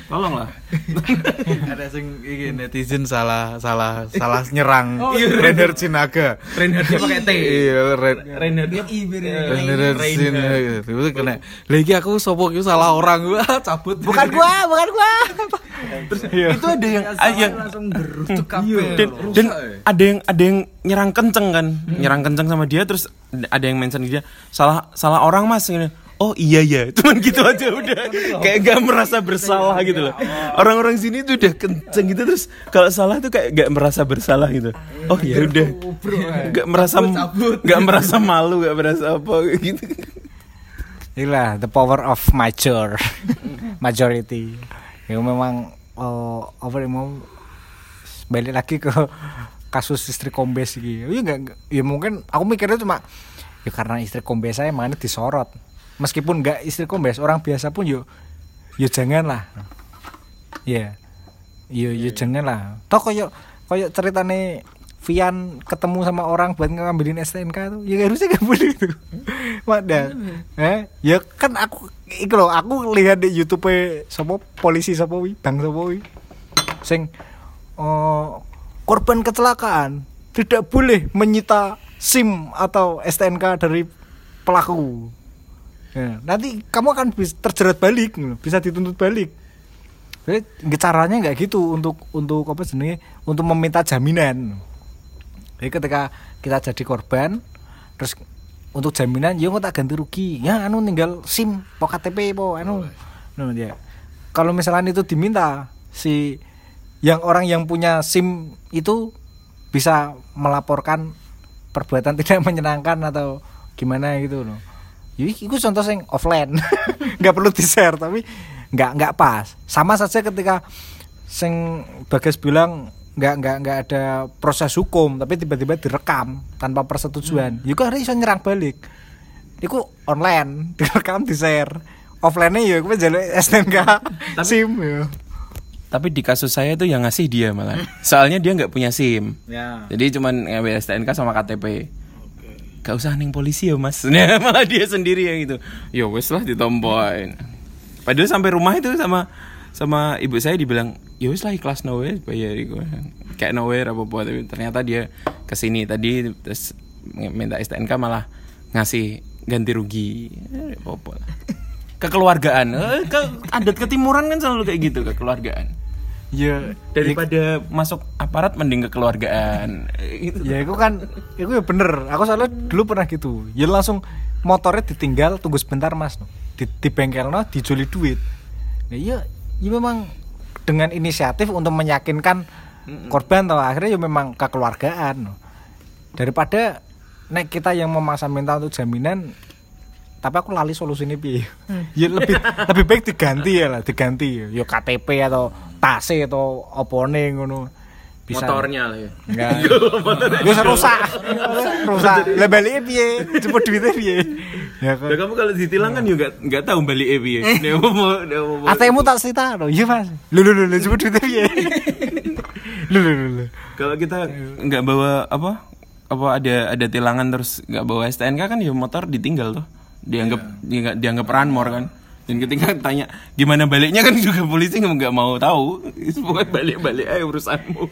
Tolonglah. ada sing iki netizen salah salah salah nyerang Reinhard Sinaga. Reinhard dia pakai T. Iya, Reinhard dia Reinhard Sinaga. Itu kena. Lagi aku sopo iki salah orang gua cabut. bukan gua bukan gua itu ada yang ah, yang langsung berutuk kabel dan, dan ada yang ada yang nyerang kenceng kan nyerang kenceng sama dia terus ada yang mention dia salah salah orang mas Gini, oh iya ya cuman gitu aja udah. Kayak gak merasa bersalah gitu loh. orang-orang sini tuh udah kenceng gitu terus kalau salah tuh kayak gak merasa bersalah gitu. Oh ya udah. Gak merasa gak merasa malu gak merasa apa gitu. Inilah the power of major majority. Ya memang eh, apa ya, mau balik lagi ke kasus istri kombes gitu. Ya enggak- ya mungkin aku mikirnya cuma ya karena istri kombes saya makanya disorot. Meskipun enggak istri kombes, orang biasa pun yo yo jangan lah. Ya. Yo yo jangan lah. Toh koyo koyo ceritane Vian ketemu sama orang buat ngambilin STNK tuh ya harusnya gak boleh tuh Wadah eh ya kan aku iku loh aku lihat di YouTube sopo polisi sopo wi bang sopo wi sing oh, korban kecelakaan tidak boleh menyita SIM atau STNK dari pelaku Ya, nanti kamu akan terjerat balik gitu, bisa dituntut balik. Jadi caranya nggak gitu untuk untuk apa jenenge? Untuk meminta jaminan. Jadi ketika kita jadi korban terus untuk jaminan ya tak ganti rugi. Ya anu tinggal sim po KTP po anu. No, ya kalau misalnya itu diminta si yang orang yang punya sim itu bisa melaporkan perbuatan tidak menyenangkan atau gimana gitu loh Jadi itu contoh yang offline. Nggak perlu di share tapi nggak nggak pas. Sama saja ketika sing bagas bilang nggak nggak nggak ada proses hukum tapi tiba-tiba direkam tanpa persetujuan. Ya kok hari iso nyerang balik. Itu online direkam di share offline nya ya gue jalur STNK SIM ya. tapi di kasus saya tuh yang ngasih dia malah. Soalnya dia nggak punya SIM. Ya. Jadi cuman ngambil STNK sama KTP. Gak usah ning polisi ya mas. Nah, Malah dia sendiri yang itu. Ya wes lah ditompoin Padahal sampai rumah itu sama sama ibu saya dibilang ya wes lah ikhlas nowhere bayar iku." kayak nowhere apa apa tapi ternyata dia ke sini tadi terus minta STNK malah ngasih ganti rugi. Apa apa kekeluargaan. Eh, ke, adat ketimuran kan selalu kayak gitu kekeluargaan ya daripada masuk aparat mending kekeluargaan Eh, gitu. Ya itu kan itu ya bener. Aku soalnya dulu pernah gitu. Ya langsung motornya ditinggal tunggu sebentar mas. Di, di bengkel no dijuli duit. Nah iya ya memang dengan inisiatif untuk meyakinkan korban toh akhirnya ya memang kekeluargaan no. daripada nek kita yang memaksa minta untuk jaminan tapi aku lali solusinya piye? Ya lebih lebih baik diganti ya lah diganti ya. KTP atau tase atau opone ngono. Bisa motornya lah ya. Enggak. Ya rusak. Rusak. Lah balik piye? Cepet duitnya piye? Ya kok kamu kalau ditilang kan juga nggak tahu balik ya. Dia mau mau dia mau- ATM tak cerita loh iya mas. Lu lu lu lu cepet duitnya piye? Lu lu lu lu Kalau kita nggak bawa apa apa ada ada tilangan terus nggak bawa STNK kan ya motor ditinggal tuh dianggap dianggap, dianggap ranmor kan. Dan ketika tanya gimana baliknya? kan juga polisi nggak mau tahu. Pokoknya balik balik aja urusanmu.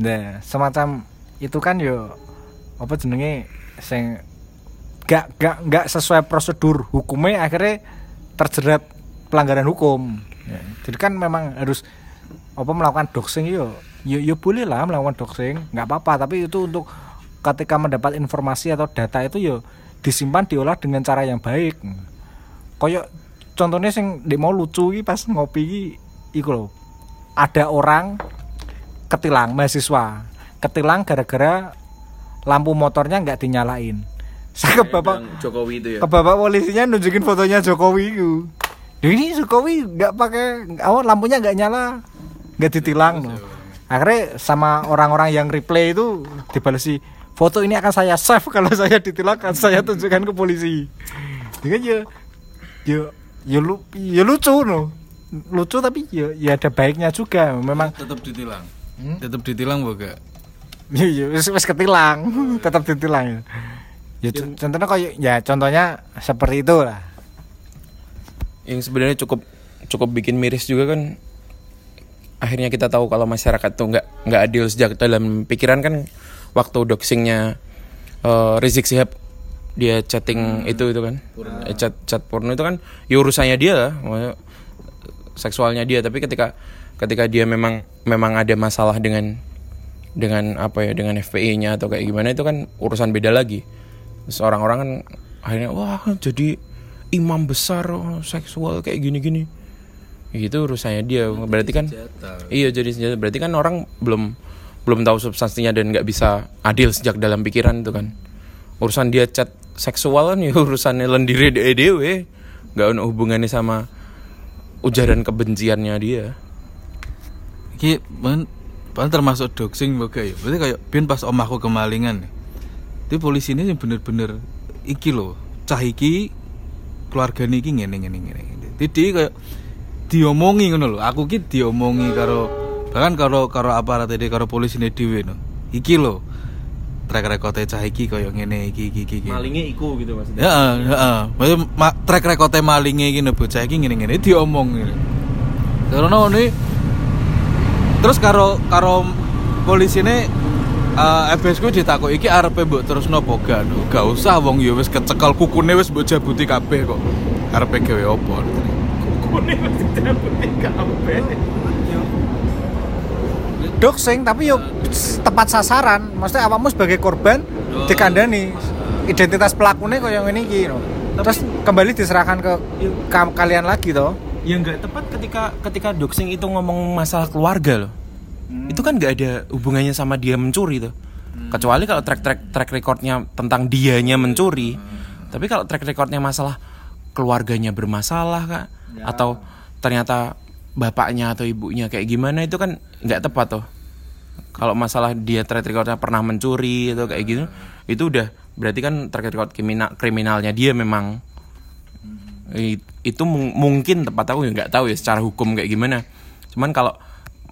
Nah, semacam itu kan yo apa jenenge sing gak gak gak sesuai prosedur hukumnya akhirnya terjerat pelanggaran hukum. Ya, jadi kan memang harus apa melakukan doxing yo. Yo, yo boleh lah melakukan doxing nggak apa-apa. Tapi itu untuk ketika mendapat informasi atau data itu yo disimpan diolah dengan cara yang baik. Koyok contohnya sing di mau lucu iki pas ngopi iki iku lho. Ada orang ketilang mahasiswa ketilang gara-gara lampu motornya nggak dinyalain. Saya ke bapak Jokowi itu ya? ke bapak polisinya nunjukin fotonya Jokowi itu ini Jokowi nggak pakai awal lampunya nggak nyala nggak ditilang loh akhirnya sama orang-orang yang replay itu dibalesi foto ini akan saya save kalau saya ditilang akan saya tunjukkan ke polisi. Jadi ya ya ya, lu, ya lucu no. Lucu tapi ya, ya ada baiknya juga. Memang tetap ditilang. Tetap ditilang boga ya, ya wis, wis ketilang. Tetap ditilang ya. Ya contohnya kayak ya contohnya seperti itu lah. Yang sebenarnya cukup cukup bikin miris juga kan akhirnya kita tahu kalau masyarakat tuh nggak nggak adil sejak dalam pikiran kan waktu doxingnya eh, Rizik Sihab dia chatting itu itu kan. Eh, chat chat porno itu kan ya urusannya dia lah seksualnya dia. Tapi ketika ketika dia memang memang ada masalah dengan dengan apa ya dengan FPI-nya atau kayak gimana itu kan urusan beda lagi. Terus orang-orang kan akhirnya wah jadi imam besar oh, seksual kayak gini-gini. Itu urusannya dia. Berarti kan iya jadi senjata. Berarti kan orang belum belum tahu substansinya dan nggak bisa adil sejak dalam pikiran itu kan urusan dia chat seksual kan ya urusannya lendiri dewe nggak ada hubungannya sama ujaran kebenciannya dia Iki pan, termasuk doxing boga ya. Berarti kayak bin pas omahku kemalingan nih. Itu polisi ini bener-bener iki loh, cah iki keluarga iki ngene ngene ngene. Jadi kayak diomongi ngono lho. Aku ki diomongi karo bahkan karo karo aparat ini karo polisi ini dhewe no. Iki lho. Track record cah iki koyo ngene iki iki iki. malingnya iku gitu maksudnya Ya, heeh. Maksudnya ma- track record malinge iki no bocah iki ngene-ngene diomong ngene. Karena ini terus karo karo polisi ini uh, FBS ku ditakoki iki arepe mbok terus nopo gak no? Gak usah wong ya wis kecekel kukune wis mbok jabuti kabeh kok. Arepe gawe apa? Doxing tapi yo tepat sasaran. Maksudnya awakmu sebagai korban dikandani identitas pelakunya kok yang ini no. terus kembali diserahkan ke ka- kalian lagi toh? Ya nggak tepat ketika ketika doxing itu ngomong masalah keluarga loh. Itu kan nggak ada hubungannya sama dia mencuri tuh kecuali kalau track track track recordnya tentang dianya mencuri. Tapi kalau track recordnya masalah keluarganya bermasalah kak atau ternyata bapaknya atau ibunya kayak gimana itu kan nggak tepat tuh. Kalau masalah dia track recordnya pernah mencuri atau kayak gitu itu udah berarti kan track record kriminal kriminalnya dia memang. Itu mung- mungkin tepat aku nggak tahu ya secara hukum kayak gimana. Cuman kalau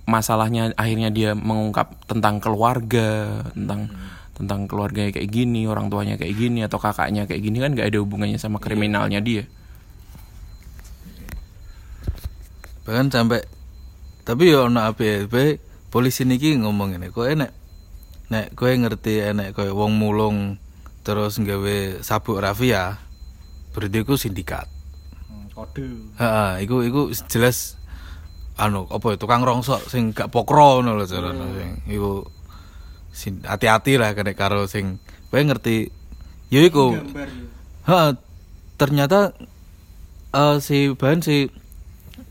masalahnya akhirnya dia mengungkap tentang keluarga tentang tentang keluarganya kayak gini orang tuanya kayak gini atau kakaknya kayak gini kan nggak ada hubungannya sama kriminalnya dia. Bahkan sampai tapi yo ono ABLB polisi niki ngomong ini kok enek nek kowe ngerti enek kowe wong mulung terus nggawe sabuk rafia berarti iku sindikat. Kode. Heeh, iku iku jelas anu apa ya tukang rongsok sing gak pokro ngono lho carane sing iku hati-hati lah kena karo sing kowe ngerti ya iku. Heeh, ternyata eh, si bahan si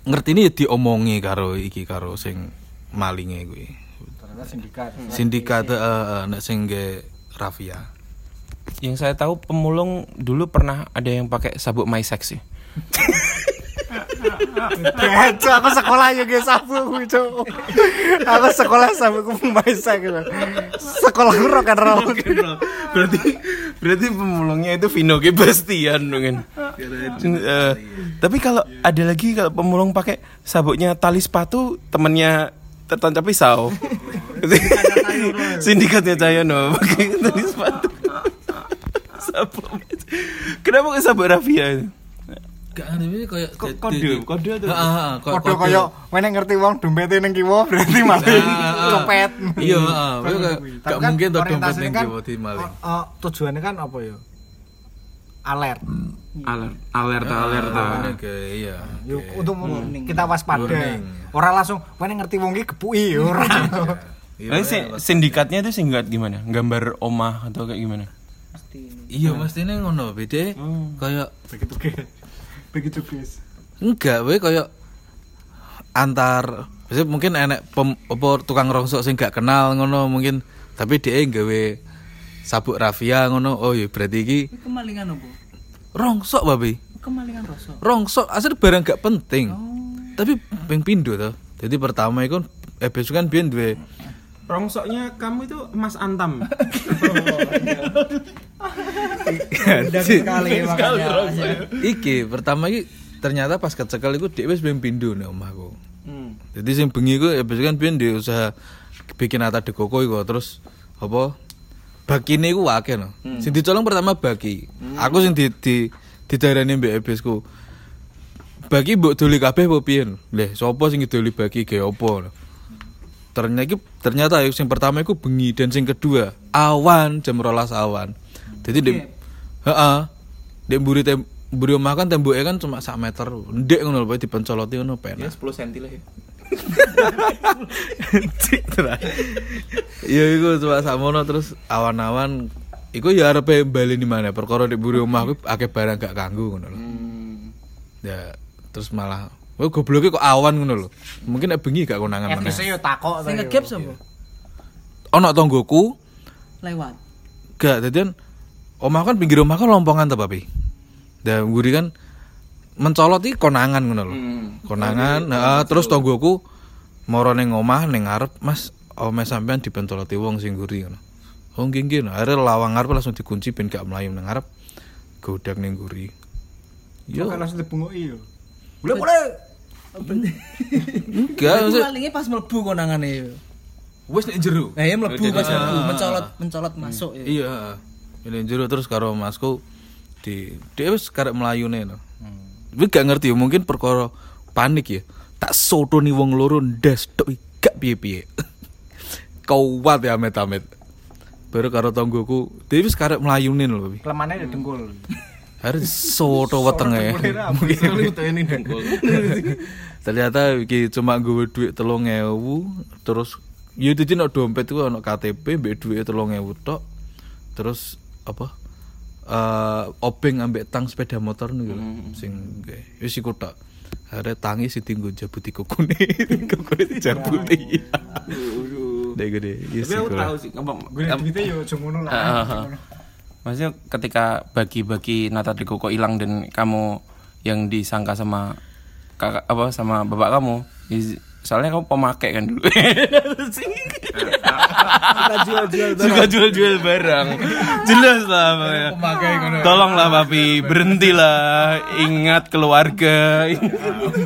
ngerti ini diomongi karo iki karo sing malinge kuwi. Ternyata sindikat. Sindikat heeh heeh, nek sing ngge rafia. Yang saya tahu pemulung dulu pernah ada yang pakai sabuk mysex sih. Beco, aku sekolah ya guys sabu kuwi, Cuk. Aku sekolah sabu ku maisa gitu. Sekolah rock and roll. berarti berarti pemulungnya itu Vino G. Bastian mungkin. Eh, tapi kalau ada lagi kalau pemulung pakai sabuknya tali sepatu temennya tertancap pisau. Sindikatnya Cahyono pakai tali sepatu. Kenapa ke sabuk Rafia? itu? Gak ada ini kayak Kode, kode tuh. Heeh, Padha kaya wene ngerti wong dompete ning kiwa berarti malah copet. Iya, heeh. Gak- kan mungkin to dompet ning kan, kiwa di maling. tujuannya kan apa ya? Alert. Alert, alert, alert. Oke, iya. Untuk kita waspada. Orang langsung wene ngerti wong iki gepuki ora. Iya, Tapi si- sindikatnya itu singkat gimana? Gambar omah atau kayak gimana? Iya, mesti ini ngono beda kayak Begitu guys. Begitu guys. enggak we kayak antar mungkin enek pem, apa tukang rongsok sing gak kenal ngono mungkin tapi dia gawe sabuk rafia ngono oh ya berarti iki Kemalingan apa? rongsok babi Kemalingan rasa. rongsok asli barang gak penting tapi ping pindo to jadi pertama itu eh besok kan biyen duwe Rongsoknya kamu itu Mas Antam. sekali makanya. iki pertama iki ternyata pas kecekel iku dhek wis pindo nek omahku. Jadi sing bengi iku ya kan biyen dia usaha bikin ata dekoko iku terus apa bakine iku akeh no sing dicolong pertama bagi aku sing di di didarani mbek ebesku bagi mbok doli kabeh apa piye? Leh sapa sing doli bagi gawe apa? No? ternyata iki- ternyata yang sing pertama iku bengi dan sing kedua awan jam rolas awan. Jadi di heeh di mburi tem mburi omah kan temboknya kan cuma sak meter. Ndek ngono lho pokoke dipencoloti ngono penak. 10 cm lah ya. Iya iku cuma samono terus awan-awan iku ya arepe bali di mana perkara di mburi omah kuwi akeh barang gak kanggo ngono lho. Ya terus malah Wah gobloknya kok awan ngono lho. Mungkin nek bengi gak konangan mana. Efisnya yo takok Sing ngegap sapa? Ono tonggoku Lewat. gak dadian omah kan pinggir omah kan lompongan ta Papi. Dan mburi kan mencolot iki konangan ngono lho. Konangan, heeh terus tonggoku moro ning omah ning ngarep Mas omah sampean dipencoloti wong sing nguri ngono. Oh nggih nggih, akhirnya lawang ngarep langsung dikunci ben gak mlayu nang ngarep. Godak ning nguri. Yo, kan langsung dibunguki yo. Boleh boleh. Enggak, maksud- malingnya pas mlebu konangane yo. wis nek jero. Nah, ya mlebu pas Ah. mlebu mencolot mencolot masuk ya. Iya, ini jero terus karo masku di dia wis karek melayune no. Tapi gak ngerti ya, mungkin perkara panik ya. Tak soto nih wong loro ndas tok gak piye-piye. Kuat ya amit-amit. Baru karo tonggoku, dia wis karek melayune lho. Kelemane dengkul. Harus soto wetenge. Ternyata iki cuma gue duit telung ewu, terus ya itu nek dompet itu ono KTP, mbek duit telung ewu tok, terus apa? eh obeng ambek tang sepeda motor nih sing gue wis iku tok. Ada tangi si tinggu jabuti kokune kokune dijabuti deh gede iya Tapi aku tahu sih, apa Gue duitnya yo aja ngono lah. Maksudnya ketika bagi-bagi nata de koko hilang dan kamu yang disangka sama kakak apa sama bapak kamu, soalnya kamu pemakai kan dulu. Suka jual-jual barang. Jelas lah makanya. Tolonglah papi, berhentilah. Ingat keluarga.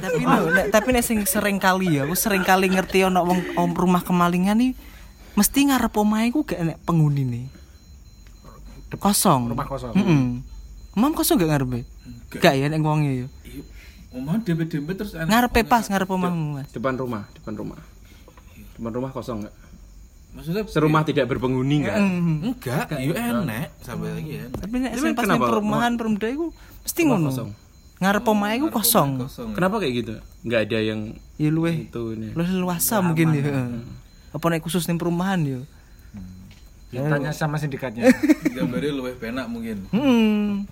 tapi no, nek, tapi nek sing sering kali ya, aku sering kali ngerti ono wong om rumah kemalingan nih mesti ngarep omahe ku gak enek penghuni nih. Kosong. Rumah kosong. Heeh. Mam kosong gak ngarepe? Gak ya nek wonge ya. Omah dempet-dempet terus enak. Ngarepe pas ngarep omahmu, Mas. Depan rumah, depan rumah. Depan rumah kosong nggak? maksudnya Serumah tidak berpenghuni nggak? enggak yo enak sampai lagi ya Tapi nek sing pas perumahan perumda iku mesti ngono. kosong. Ngarep omahe ku kosong. Kenapa kayak gitu? Nggak ada yang Ya luweh itu nih. luwih luasa mungkin ya. Apa nek khusus ning perumahan ya. Ya, Tanya sama sindikatnya. gambarnya luwih penak mungkin Hmm.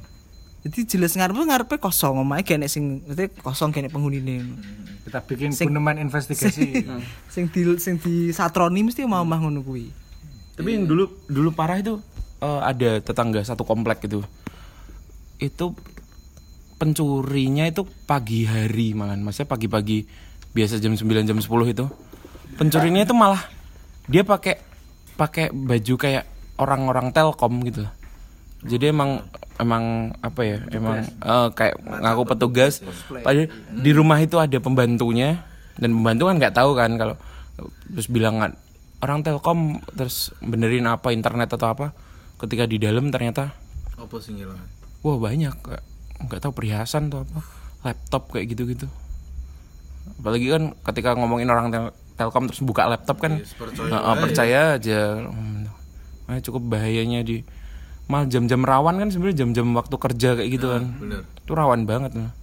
Jadi jelas ngarepe ngarepe kosong omahe gak enek sing mesti kosong gak enek penghunine. Kita bikin guneman investigasi. sing di sing di satroni mesti omah-omah ngono kuwi. Tapi yang dulu dulu parah itu eh, ada tetangga satu komplek gitu itu pencurinya itu pagi hari malah maksudnya pagi-pagi biasa jam 9 jam 10 itu pencurinya itu malah dia pakai pakai baju kayak orang-orang telkom gitu. Jadi emang emang apa ya emang eh, kayak ngaku petugas. Padahal di rumah itu ada pembantunya dan pembantu kan nggak tahu kan kalau terus bilang "Nggak, orang telkom terus benerin apa internet atau apa? Ketika di dalam ternyata apa sih ngilang wah banyak nggak nggak tahu perhiasan atau apa laptop kayak gitu gitu apalagi kan ketika ngomongin orang tel- telkom terus buka laptop kan. Percaya Nah, ah, percaya aja. Hmm. Makanya cukup bahayanya di malah jam-jam rawan kan sebenarnya jam-jam waktu kerja kayak gitu kan. bener. Itu rawan banget nah.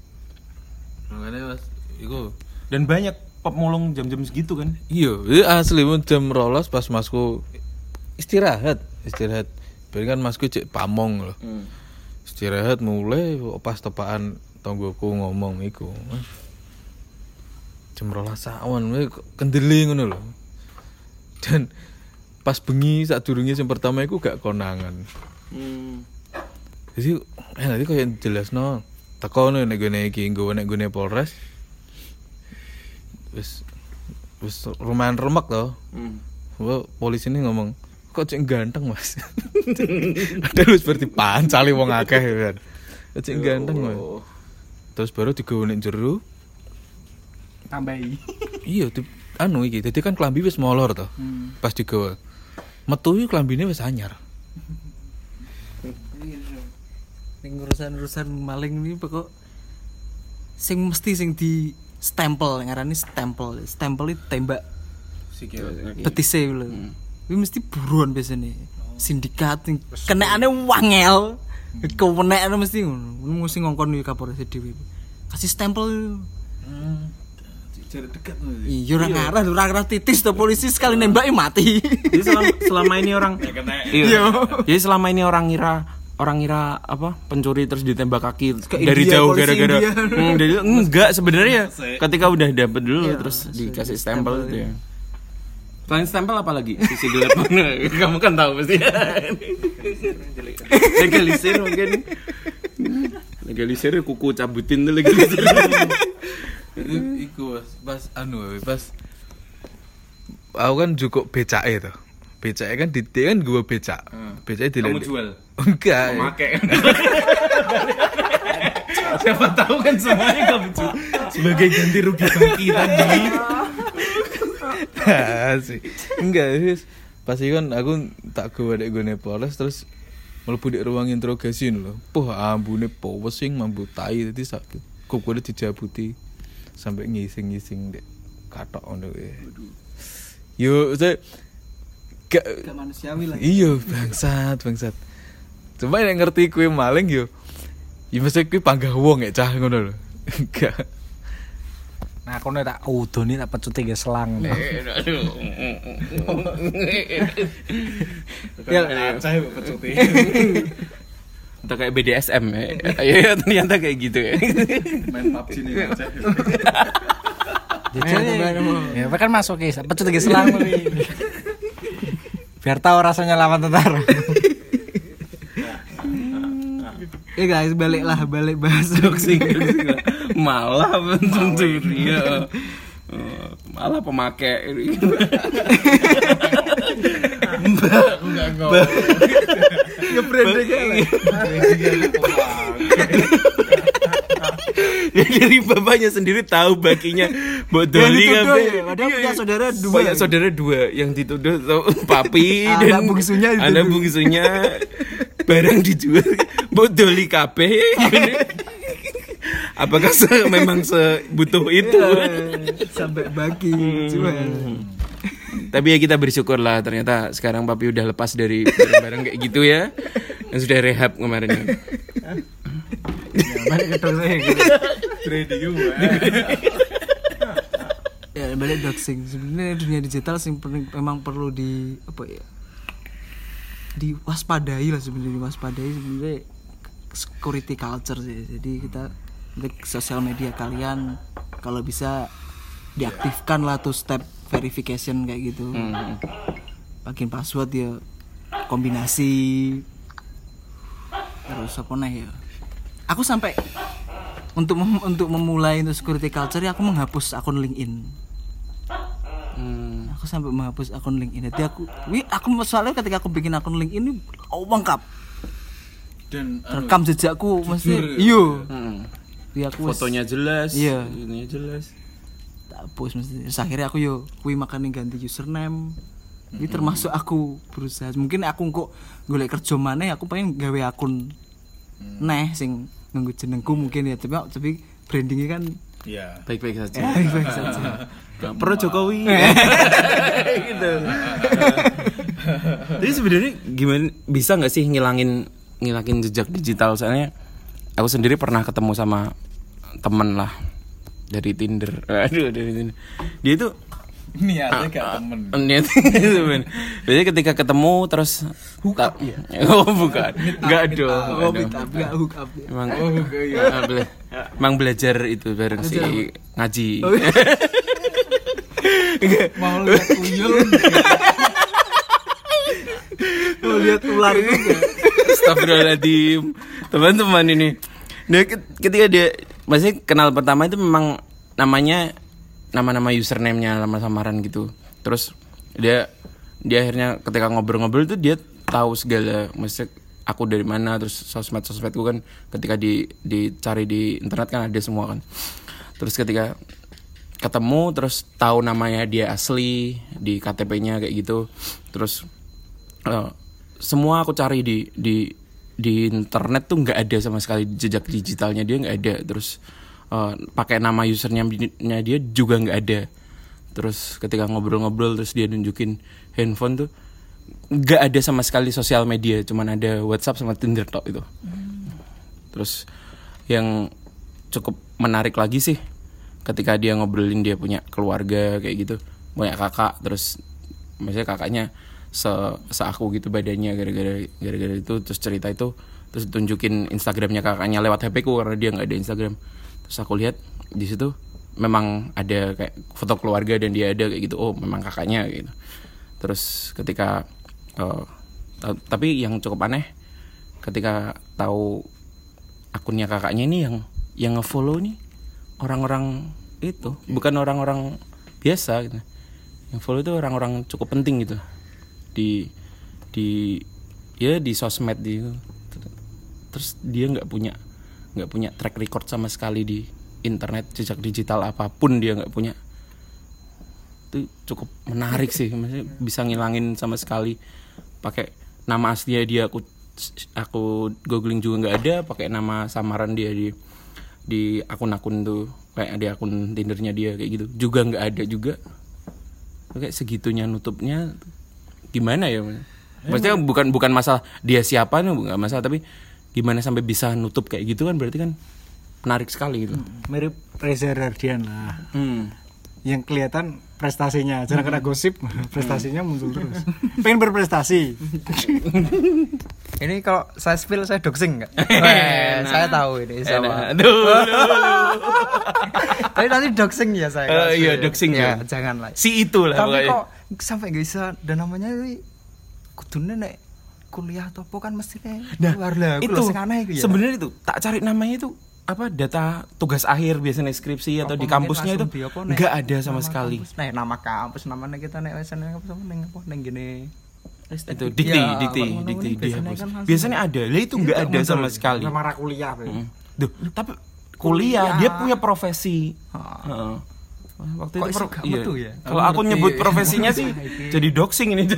makanya mas iku dan banyak pemulung jam-jam segitu kan? Iya ini asli mun jam rolas pas masku istirahat istirahat. Berarti kan masku cek pamong loh istirahat mulai pas tepaan tonggoku ngomong iku jam rolas awan kendeli ngono lho. Dan pas bengi saat durungnya yang pertama iku gak konangan. Jadi eh nanti kayak jelas no teko no nek gue iki gue nek gue polres. Wis wis lumayan remek toh Wah, polisi ini ngomong kok cek ganteng mas? Ada lu seperti pancali wong akeh ya kan cek ganteng mas? Terus baru digawe nek jero tambahi. Iya di, anu iki jadi kan klambi wis molor toh pas digawe metu iki klambine wis anyar. Ning urusan-urusan maling ini pokok sing mesti sing di stempel ngarani stempel. Stempel itu tembak petise lho. Ini mesti buruan biasanya. Sindikat sing kenaane wangel. Kewenek mesti ngono. Mesti ngongkon iki kapolres dhewe. Kasih stempel jarak dekat iya ora ngarah ora ngarah titis to polisi sekali nembaki mati. Jadi selama, selama ini orang iya. Jadi selama ini orang ngira orang ngira apa pencuri terus ditembak kaki dari India, jauh gara-gara India. Hmm, dari- enggak sebenarnya. Ketika udah dapet dulu terus dikasih stempel itu ya selain stempel apa lagi? Sisi gelap kamu kan tahu pasti. Legalisir mungkin. Legalisir kuku cabutin tuh legalisir iku Mas. pas anu pas aku kan cukup becake tuh becake kan di dia kan gua becak. Becake di kamu jual? Enggak. Memakai siapa tahu kan semuanya kamu jual sebagai ganti rugi kaki tadi. Sih. Enggak wis. Pas itu kan aku tak gawe dek gone polres terus mlebu di ruang interogasi lho. Poh ambune powesing mambu tai dadi sakit kok kudu dijabuti sampai ngising-ngising dek. Katok ngono kuwi. Yo saya gak gak manusiawi lah iya bangsat bangsat. Cuma yang ngerti kue maling yo. Ya mesti kue panggah wong ya cah ngono lho. Enggak. Nah, aku nek tak udoni tak pecut tiga selang. Eh, ya Atau kayak BDSM ya. Iya, ternyata kayak gitu ya. main PUBG nih Ya, apa kan masuk guys, pecut tiga selang. Biar tahu rasanya lawan tentara. ya guys baliklah balik bahas doxing Malah pencuri ya. Malah pemakai ngebranding Ya, Jadi bapaknya sendiri tahu bakinya buat Yang doli dituduh kabeh. ya, padahal punya saudara dua. Punya saudara dua yang dituduh papi Anak dan bungsunya dituduh. anak bungsunya barang dijual buat doli kabeh. Apakah se- memang sebutuh itu? sampai bagi cuma Tapi ya kita bersyukur lah ternyata sekarang papi udah lepas dari barang-barang kayak gitu ya. Yang sudah rehab kemarin. balik ke doxing ya balik doxing sebenarnya dunia digital sih memang perlu di apa ya diwaspadai lah sebenarnya diwaspadai sebenarnya security culture sih jadi kita sosial media kalian kalau bisa diaktifkan lah tuh step verification kayak gitu Hmm. makin password ya kombinasi terus apa nih ya aku sampai untuk mem- untuk memulai untuk security culture ya aku menghapus akun LinkedIn Hmm. aku sampai menghapus akun LinkedIn jadi aku wi aku soalnya ketika aku bikin akun LinkedIn ini oh lengkap dan anu, rekam jejakku mesti ya? iya Hmm. Aku Fotonya jelas. Iya. Ininya jelas. Hapus mesti Terus akhirnya aku yo kui makanya ganti username. Ini termasuk aku berusaha. Mungkin aku kok golek kerja mana aku pengen gawe akun neh sing nganggo jenengku mungkin ya. Tapi tapi brandingnya kan ya Baik-baik saja. baik-baik saja. Pro Jokowi. gitu. Jadi sebenarnya gimana bisa nggak sih ngilangin ngilangin jejak digital? Soalnya aku sendiri pernah ketemu sama temen lah dari Tinder. Aduh dari Tinder. Dia itu niatnya gak temen niat sebenarnya. Biasanya ketika ketemu terus hook up ya. Oh bukan. Enggak dong. oh up nggak hook up ya Emang, Ah, bela- emang belajar itu bareng si ngaji. mau lihat tuyul mau lihat ular juga Astagfirullahaladzim Teman-teman ini Ket- ketika dia Maksudnya kenal pertama itu memang Namanya Nama-nama username-nya Nama samaran gitu. Terus Dia Dia akhirnya ketika ngobrol-ngobrol itu Dia tahu segala Maksudnya Aku dari mana Terus sosmed-sosmedku kan Ketika di dicari di internet kan ada semua kan. Terus ketika ketemu terus tahu namanya dia asli di KTP-nya kayak gitu. Terus eh, semua aku cari di di di internet tuh nggak ada sama sekali. Jejak digitalnya dia nggak ada. Terus eh, pakai nama username-nya dia juga nggak ada. Terus ketika ngobrol-ngobrol terus dia nunjukin handphone tuh nggak ada sama sekali sosial media. Cuman ada WhatsApp sama Tinder tok itu. Terus yang cukup menarik lagi sih ketika dia ngobrolin dia punya keluarga kayak gitu punya kakak terus maksudnya kakaknya se seaku gitu badannya gara-gara gara-gara itu. Terus cerita itu terus tunjukin Instagramnya kakaknya lewat HP ku karena dia nggak ada Instagram. Terus aku lihat di situ memang ada kayak foto keluarga dan dia ada kayak gitu. Oh memang kakaknya gitu. Terus ketika ta- tapi yang cukup aneh ketika tahu akunnya kakaknya ini yang yang ngefollow nih orang-orang itu bukan orang-orang biasa gitu. Yang follow itu orang-orang cukup penting gitu di di ya di sosmed di terus dia nggak punya nggak punya track record sama sekali di internet jejak digital apa pun dia nggak punya. Itu cukup menarik sih maksudnya bisa ngilangin sama sekali. Pakai nama aslinya dia aku aku googling juga nggak ada pakai nama samaran dia di di akun-akun tuh kayak di akun tindernya dia kayak gitu. Juga nggak ada juga. Kayak segitunya nutupnya gimana ya maksudnya bukan bukan masalah dia siapa nih nggak masalah tapi gimana sampai bisa nutup kayak gitu kan berarti kan menarik sekali gitu mirip Reza Rardian lah hmm. yang kelihatan prestasinya jangan kena gosip prestasinya muncul terus pengen berprestasi Ini kalau saya spill saya doxing enggak? Weh, saya tahu ini sama. aduh Tapi nanti doxing ya saya. Eh, iya, spill. doxing ya. ya. jangan lah. si itu lah Tapi pokoknya. kok sampai gak bisa dan namanya ini kudune nek kuliah atau apa kan mesti keluar lah. Aku itu lho sing aneh iku ya. sebenarnya itu tak cari namanya itu apa data tugas akhir biasanya skripsi atau Apa di kampusnya itu Nek? nggak ada sama Nama sekali kampus. Nah, nama kampus namanya kita nek wis nek apa sama ning apa ning gini. itu dikti Ya, dikti dikti dihapus kan biasanya ada lah itu nggak ada sama sekali sama kuliah. Hmm. Duh, tapi kuliah dia punya profesi Heeh. Waktu Kok itu pro- iya. metu ya? kalau aku nyebut profesinya sih jadi doxing ini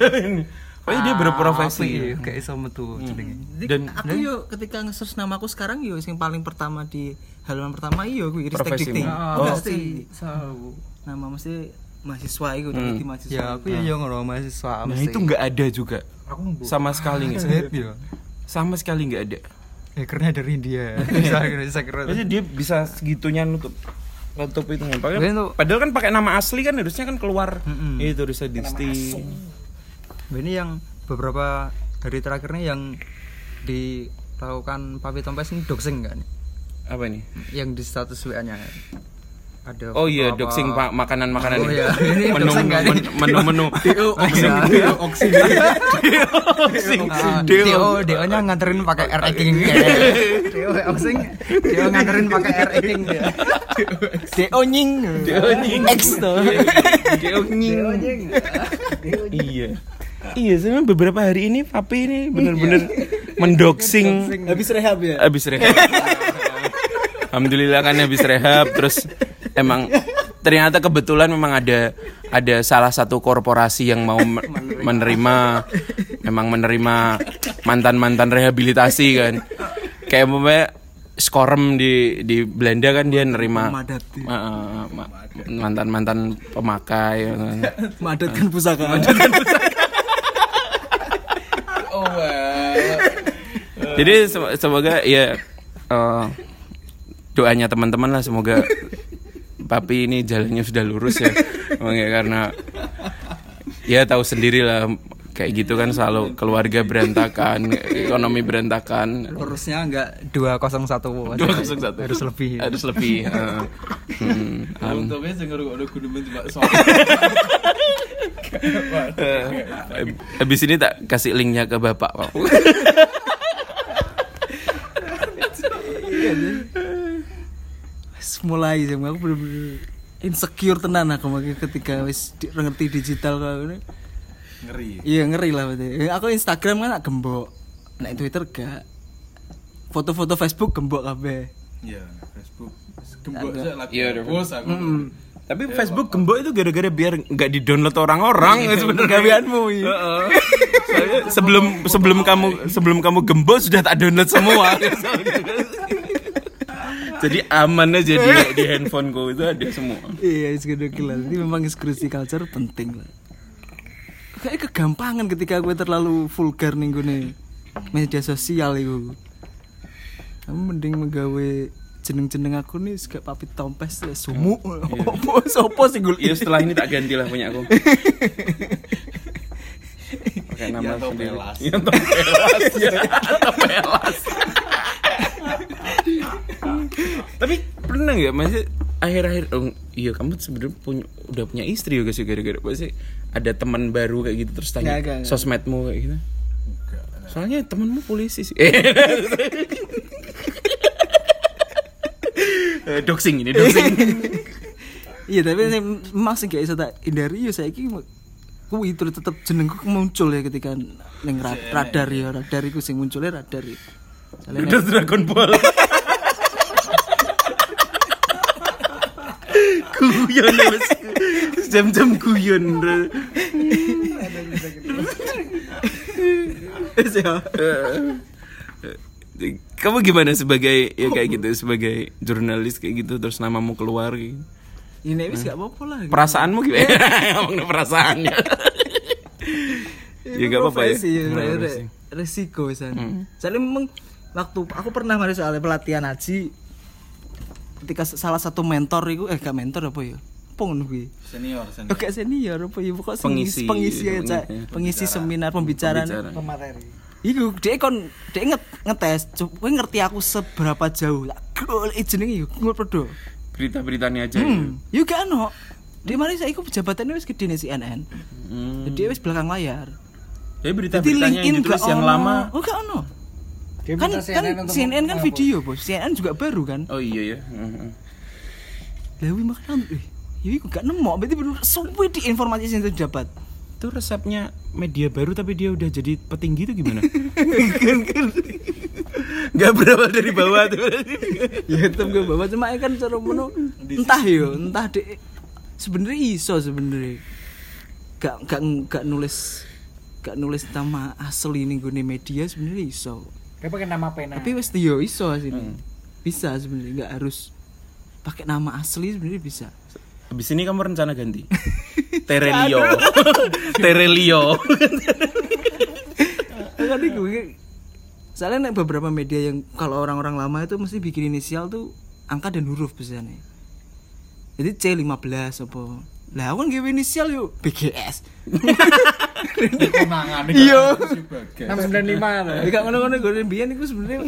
Pokoknya dia berprofesi Ah, Kayak iso metu jenenge. dan aku yo ketika nge-search nama aku sekarang yo yang paling pertama di halaman pertama yo aku Ristek Profesimu. Dikti. Oh. Pasti nama mesti mahasiswa itu hmm. mahasiswa. Ya aku ya yo ngono mahasiswa nah mesti. itu nggak ada juga sama sekali nggak Sip, yo. sama sekali nggak ada Hackernya dari India. Bisa bisa keren. Maksudnya dia bisa segitunya nutup nutup itu tuh- padahal kan pakai nama asli kan harusnya kan keluar. Itu Risa Dikti Ini yang beberapa hari terakhir nih yang dilakukan Papi Tompes ini doxing enggak nih? apa ini? Yang di status WA-nya. Ada Oh iya, apa- doxing pak makanan-makanan Oh iya, ini menu doxing nggak nih? menu menu Ah, Dio, Dio nya nganterin pakai R King. Dio oxing, Dio nganterin pakai R King dia. DO nying. DO nying. X tuh. Deo nying. Iya. Iya, sebenarnya beberapa hari ini papi ini bener-bener mendoxing Habis rehab ya. habis rehab. Alhamdulillah kan habis rehab terus emang ternyata kebetulan memang ada ada salah satu korporasi yang mau me- menerima memang menerima mantan-mantan rehabilitasi kan. Kayak umpamanya Skorem di di Belanda kan dia nerima Madati. uh, ma- mantan-mantan pemakai Madatkan pusaka. Jadi sem- semoga ya eh, doanya teman-teman lah semoga papi ini jalannya sudah lurus ya. Emang ya karena ya tahu sendiri lah kayak gitu kan selalu keluarga berantakan, ekonomi berantakan. Lurusnya enggak 201. 201. Harus lebih. Harus lebih. eh. Hmm, um, eh, habis ini tak kasih linknya ke bapak kok. Wis mulai sih aku bener-bener insecure tenan aku makanya ketika wis di- ngerti digital kayak gini. ngeri. Iya ngeri lah berarti. Eh, Aku Instagram kan gembok. Nah Twitter gak. Foto-foto Facebook gembok kabeh. Iya, Facebook. Gembok aja lagi. Iya, ada. Bos aku. Tapi Facebook gembok itu gara-gara biar nggak di-download orang-orang sebenarnya. Gaweanmu iya. Heeh. Soalnya sebelum sebelum kamu sebelum kamu gembok sudah tak download semua. Jadi aman aja di, di handphoneku itu ada semua. Iya, it's gede gila. Ini memang security culture penting lah. Kayak kegampangan ketika gue terlalu vulgar nih gue nih media sosial itu. Kamu mending menggawe jeneng-jeneng aku nih gak papi tompes ya sumuk. Opo sopo sih gue Iya setelah ini tak ganti lah punya aku. Pakai nama Ya, sendiri. Ya, Topelas. Ya, Topelas. Tapi pernah nggak masih akhir-akhir oh, iya kamu sebenarnya punya udah punya istri juga sih gara-gara pasti ada teman baru kayak gitu terus tanya Nggak, nggak, nggak. sosmedmu kayak gitu. Soalnya temanmu polisi sih. Eh, doxing ini doxing. Iya tapi saya masih gak bisa tak hindari ya saya ki ku itu tetep jenengku muncul ya ketika neng ra- radar ya radar iku sing munculnya radar ya. Soalnya Udah Dragon Ball. guyon ya. Jam-jam guyon. Ya. Eh, Kamu gimana sebagai ya kayak gitu sebagai jurnalis kayak gitu terus namamu keluar gitu. Ini wis gak apa-apa lah. Perasaanmu gimana? Ngomongin perasaannya. ya gak apa-apa ya. Ya, resiko san. Soalnya memang waktu aku pernah mari soalnya pelatihan haji ketika salah satu mentor itu eh gak mentor apa ya? Pong kuwi. Senior, senior. Oke senior apa ya sing- Pengisi, pengisi iya, ya, Cak. pengisi. pengisi seminar pembicaraan. Pembicara. Iku dia kon dia nget ngetes, coba ngerti aku seberapa jauh. Lah gol jenenge iku ngono podo. Berita-beritanya aja. Hmm, yo gak ono. Dia mari saiki jabatannya wis gede nih CNN. Hmm. Jadi dia wis belakang layar. Jadi berita-beritanya yang ditulis yang lama. Oh gak ono. Dia Kan kan CNN kan video, Bos. CNN juga baru kan. Oh iya ya. Heeh. Lah wi makan eh ya iku gak nemu, berarti bener suwe di informasi sing terdapat. Itu resepnya media baru tapi dia udah jadi petinggi itu gimana? Gak berawal dari bawah tuh. ya tetep gak bawa cuma kan cara mono entah yo, entah dek sebenarnya iso sebenarnya. Gak gak gak nulis gak nulis nama asli nih gue media sebenarnya iso. Dia pakai nama pena. Tapi wis yo iso sini. Bisa sebenarnya nggak harus pakai nama asli sebenarnya bisa. Habis ini kamu rencana ganti. Terelio. Terelio. kan iki. soalnya nek beberapa media yang kalau orang-orang lama itu mesti bikin inisial tuh angka dan huruf biasanya jadi C15 apa lah aku kan gawe inisial yuk BGS iya. 695 lah. gak ngono-ngono gue biyen iku sebenarnya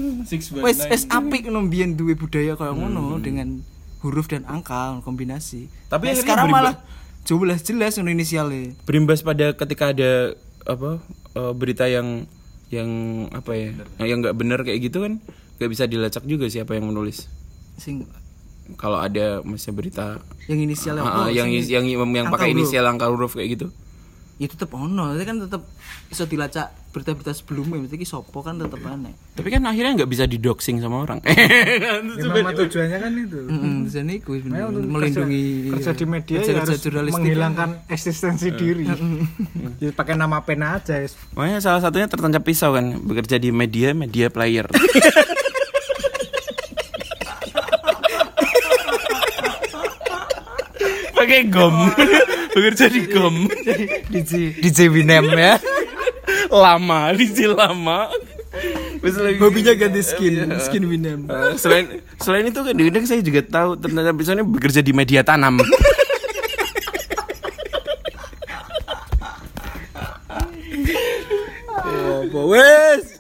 wes wes apik ngono biyen duwe budaya kayak ngono dengan huruf dan angka kombinasi. Tapi Nah, sekarang malah jelas jelas untuk inisialnya. Berimbas pada ketika ada apa eh, berita yang yang apa ya yang nggak benar kayak gitu kan nggak bisa dilacak juga siapa yang menulis. Sing kalau ada masih berita yang inisialnya ah, ah, apa, yang yang yang, pakai huruf. inisial angka huruf kayak gitu? Ya tetep ono. Itu kan tetep bisa dilacak berita-berita sebelumnya berarti ki sopo kan tetep aneh. Tapi kan akhirnya nggak bisa didoxing sama orang. Memang tujuannya kan itu. Sebenarnya, Makanya untuk melindungi kerja, kerja di media ya kerja-kerja harus jurnalistik. menghilangkan eksistensi diri. Jadi pakai nama pena aja. Makanya salah satunya tertancap pisau kan bekerja di media media player pakai gom. Bekerja di gom. DJ DJ Winem ya. Lama di lama. Hobinya ganti skin skin winem. Eh, selain selain itu kadang-kadang saya juga tahu ternyata pisaunya bekerja di media tanam. Oh wes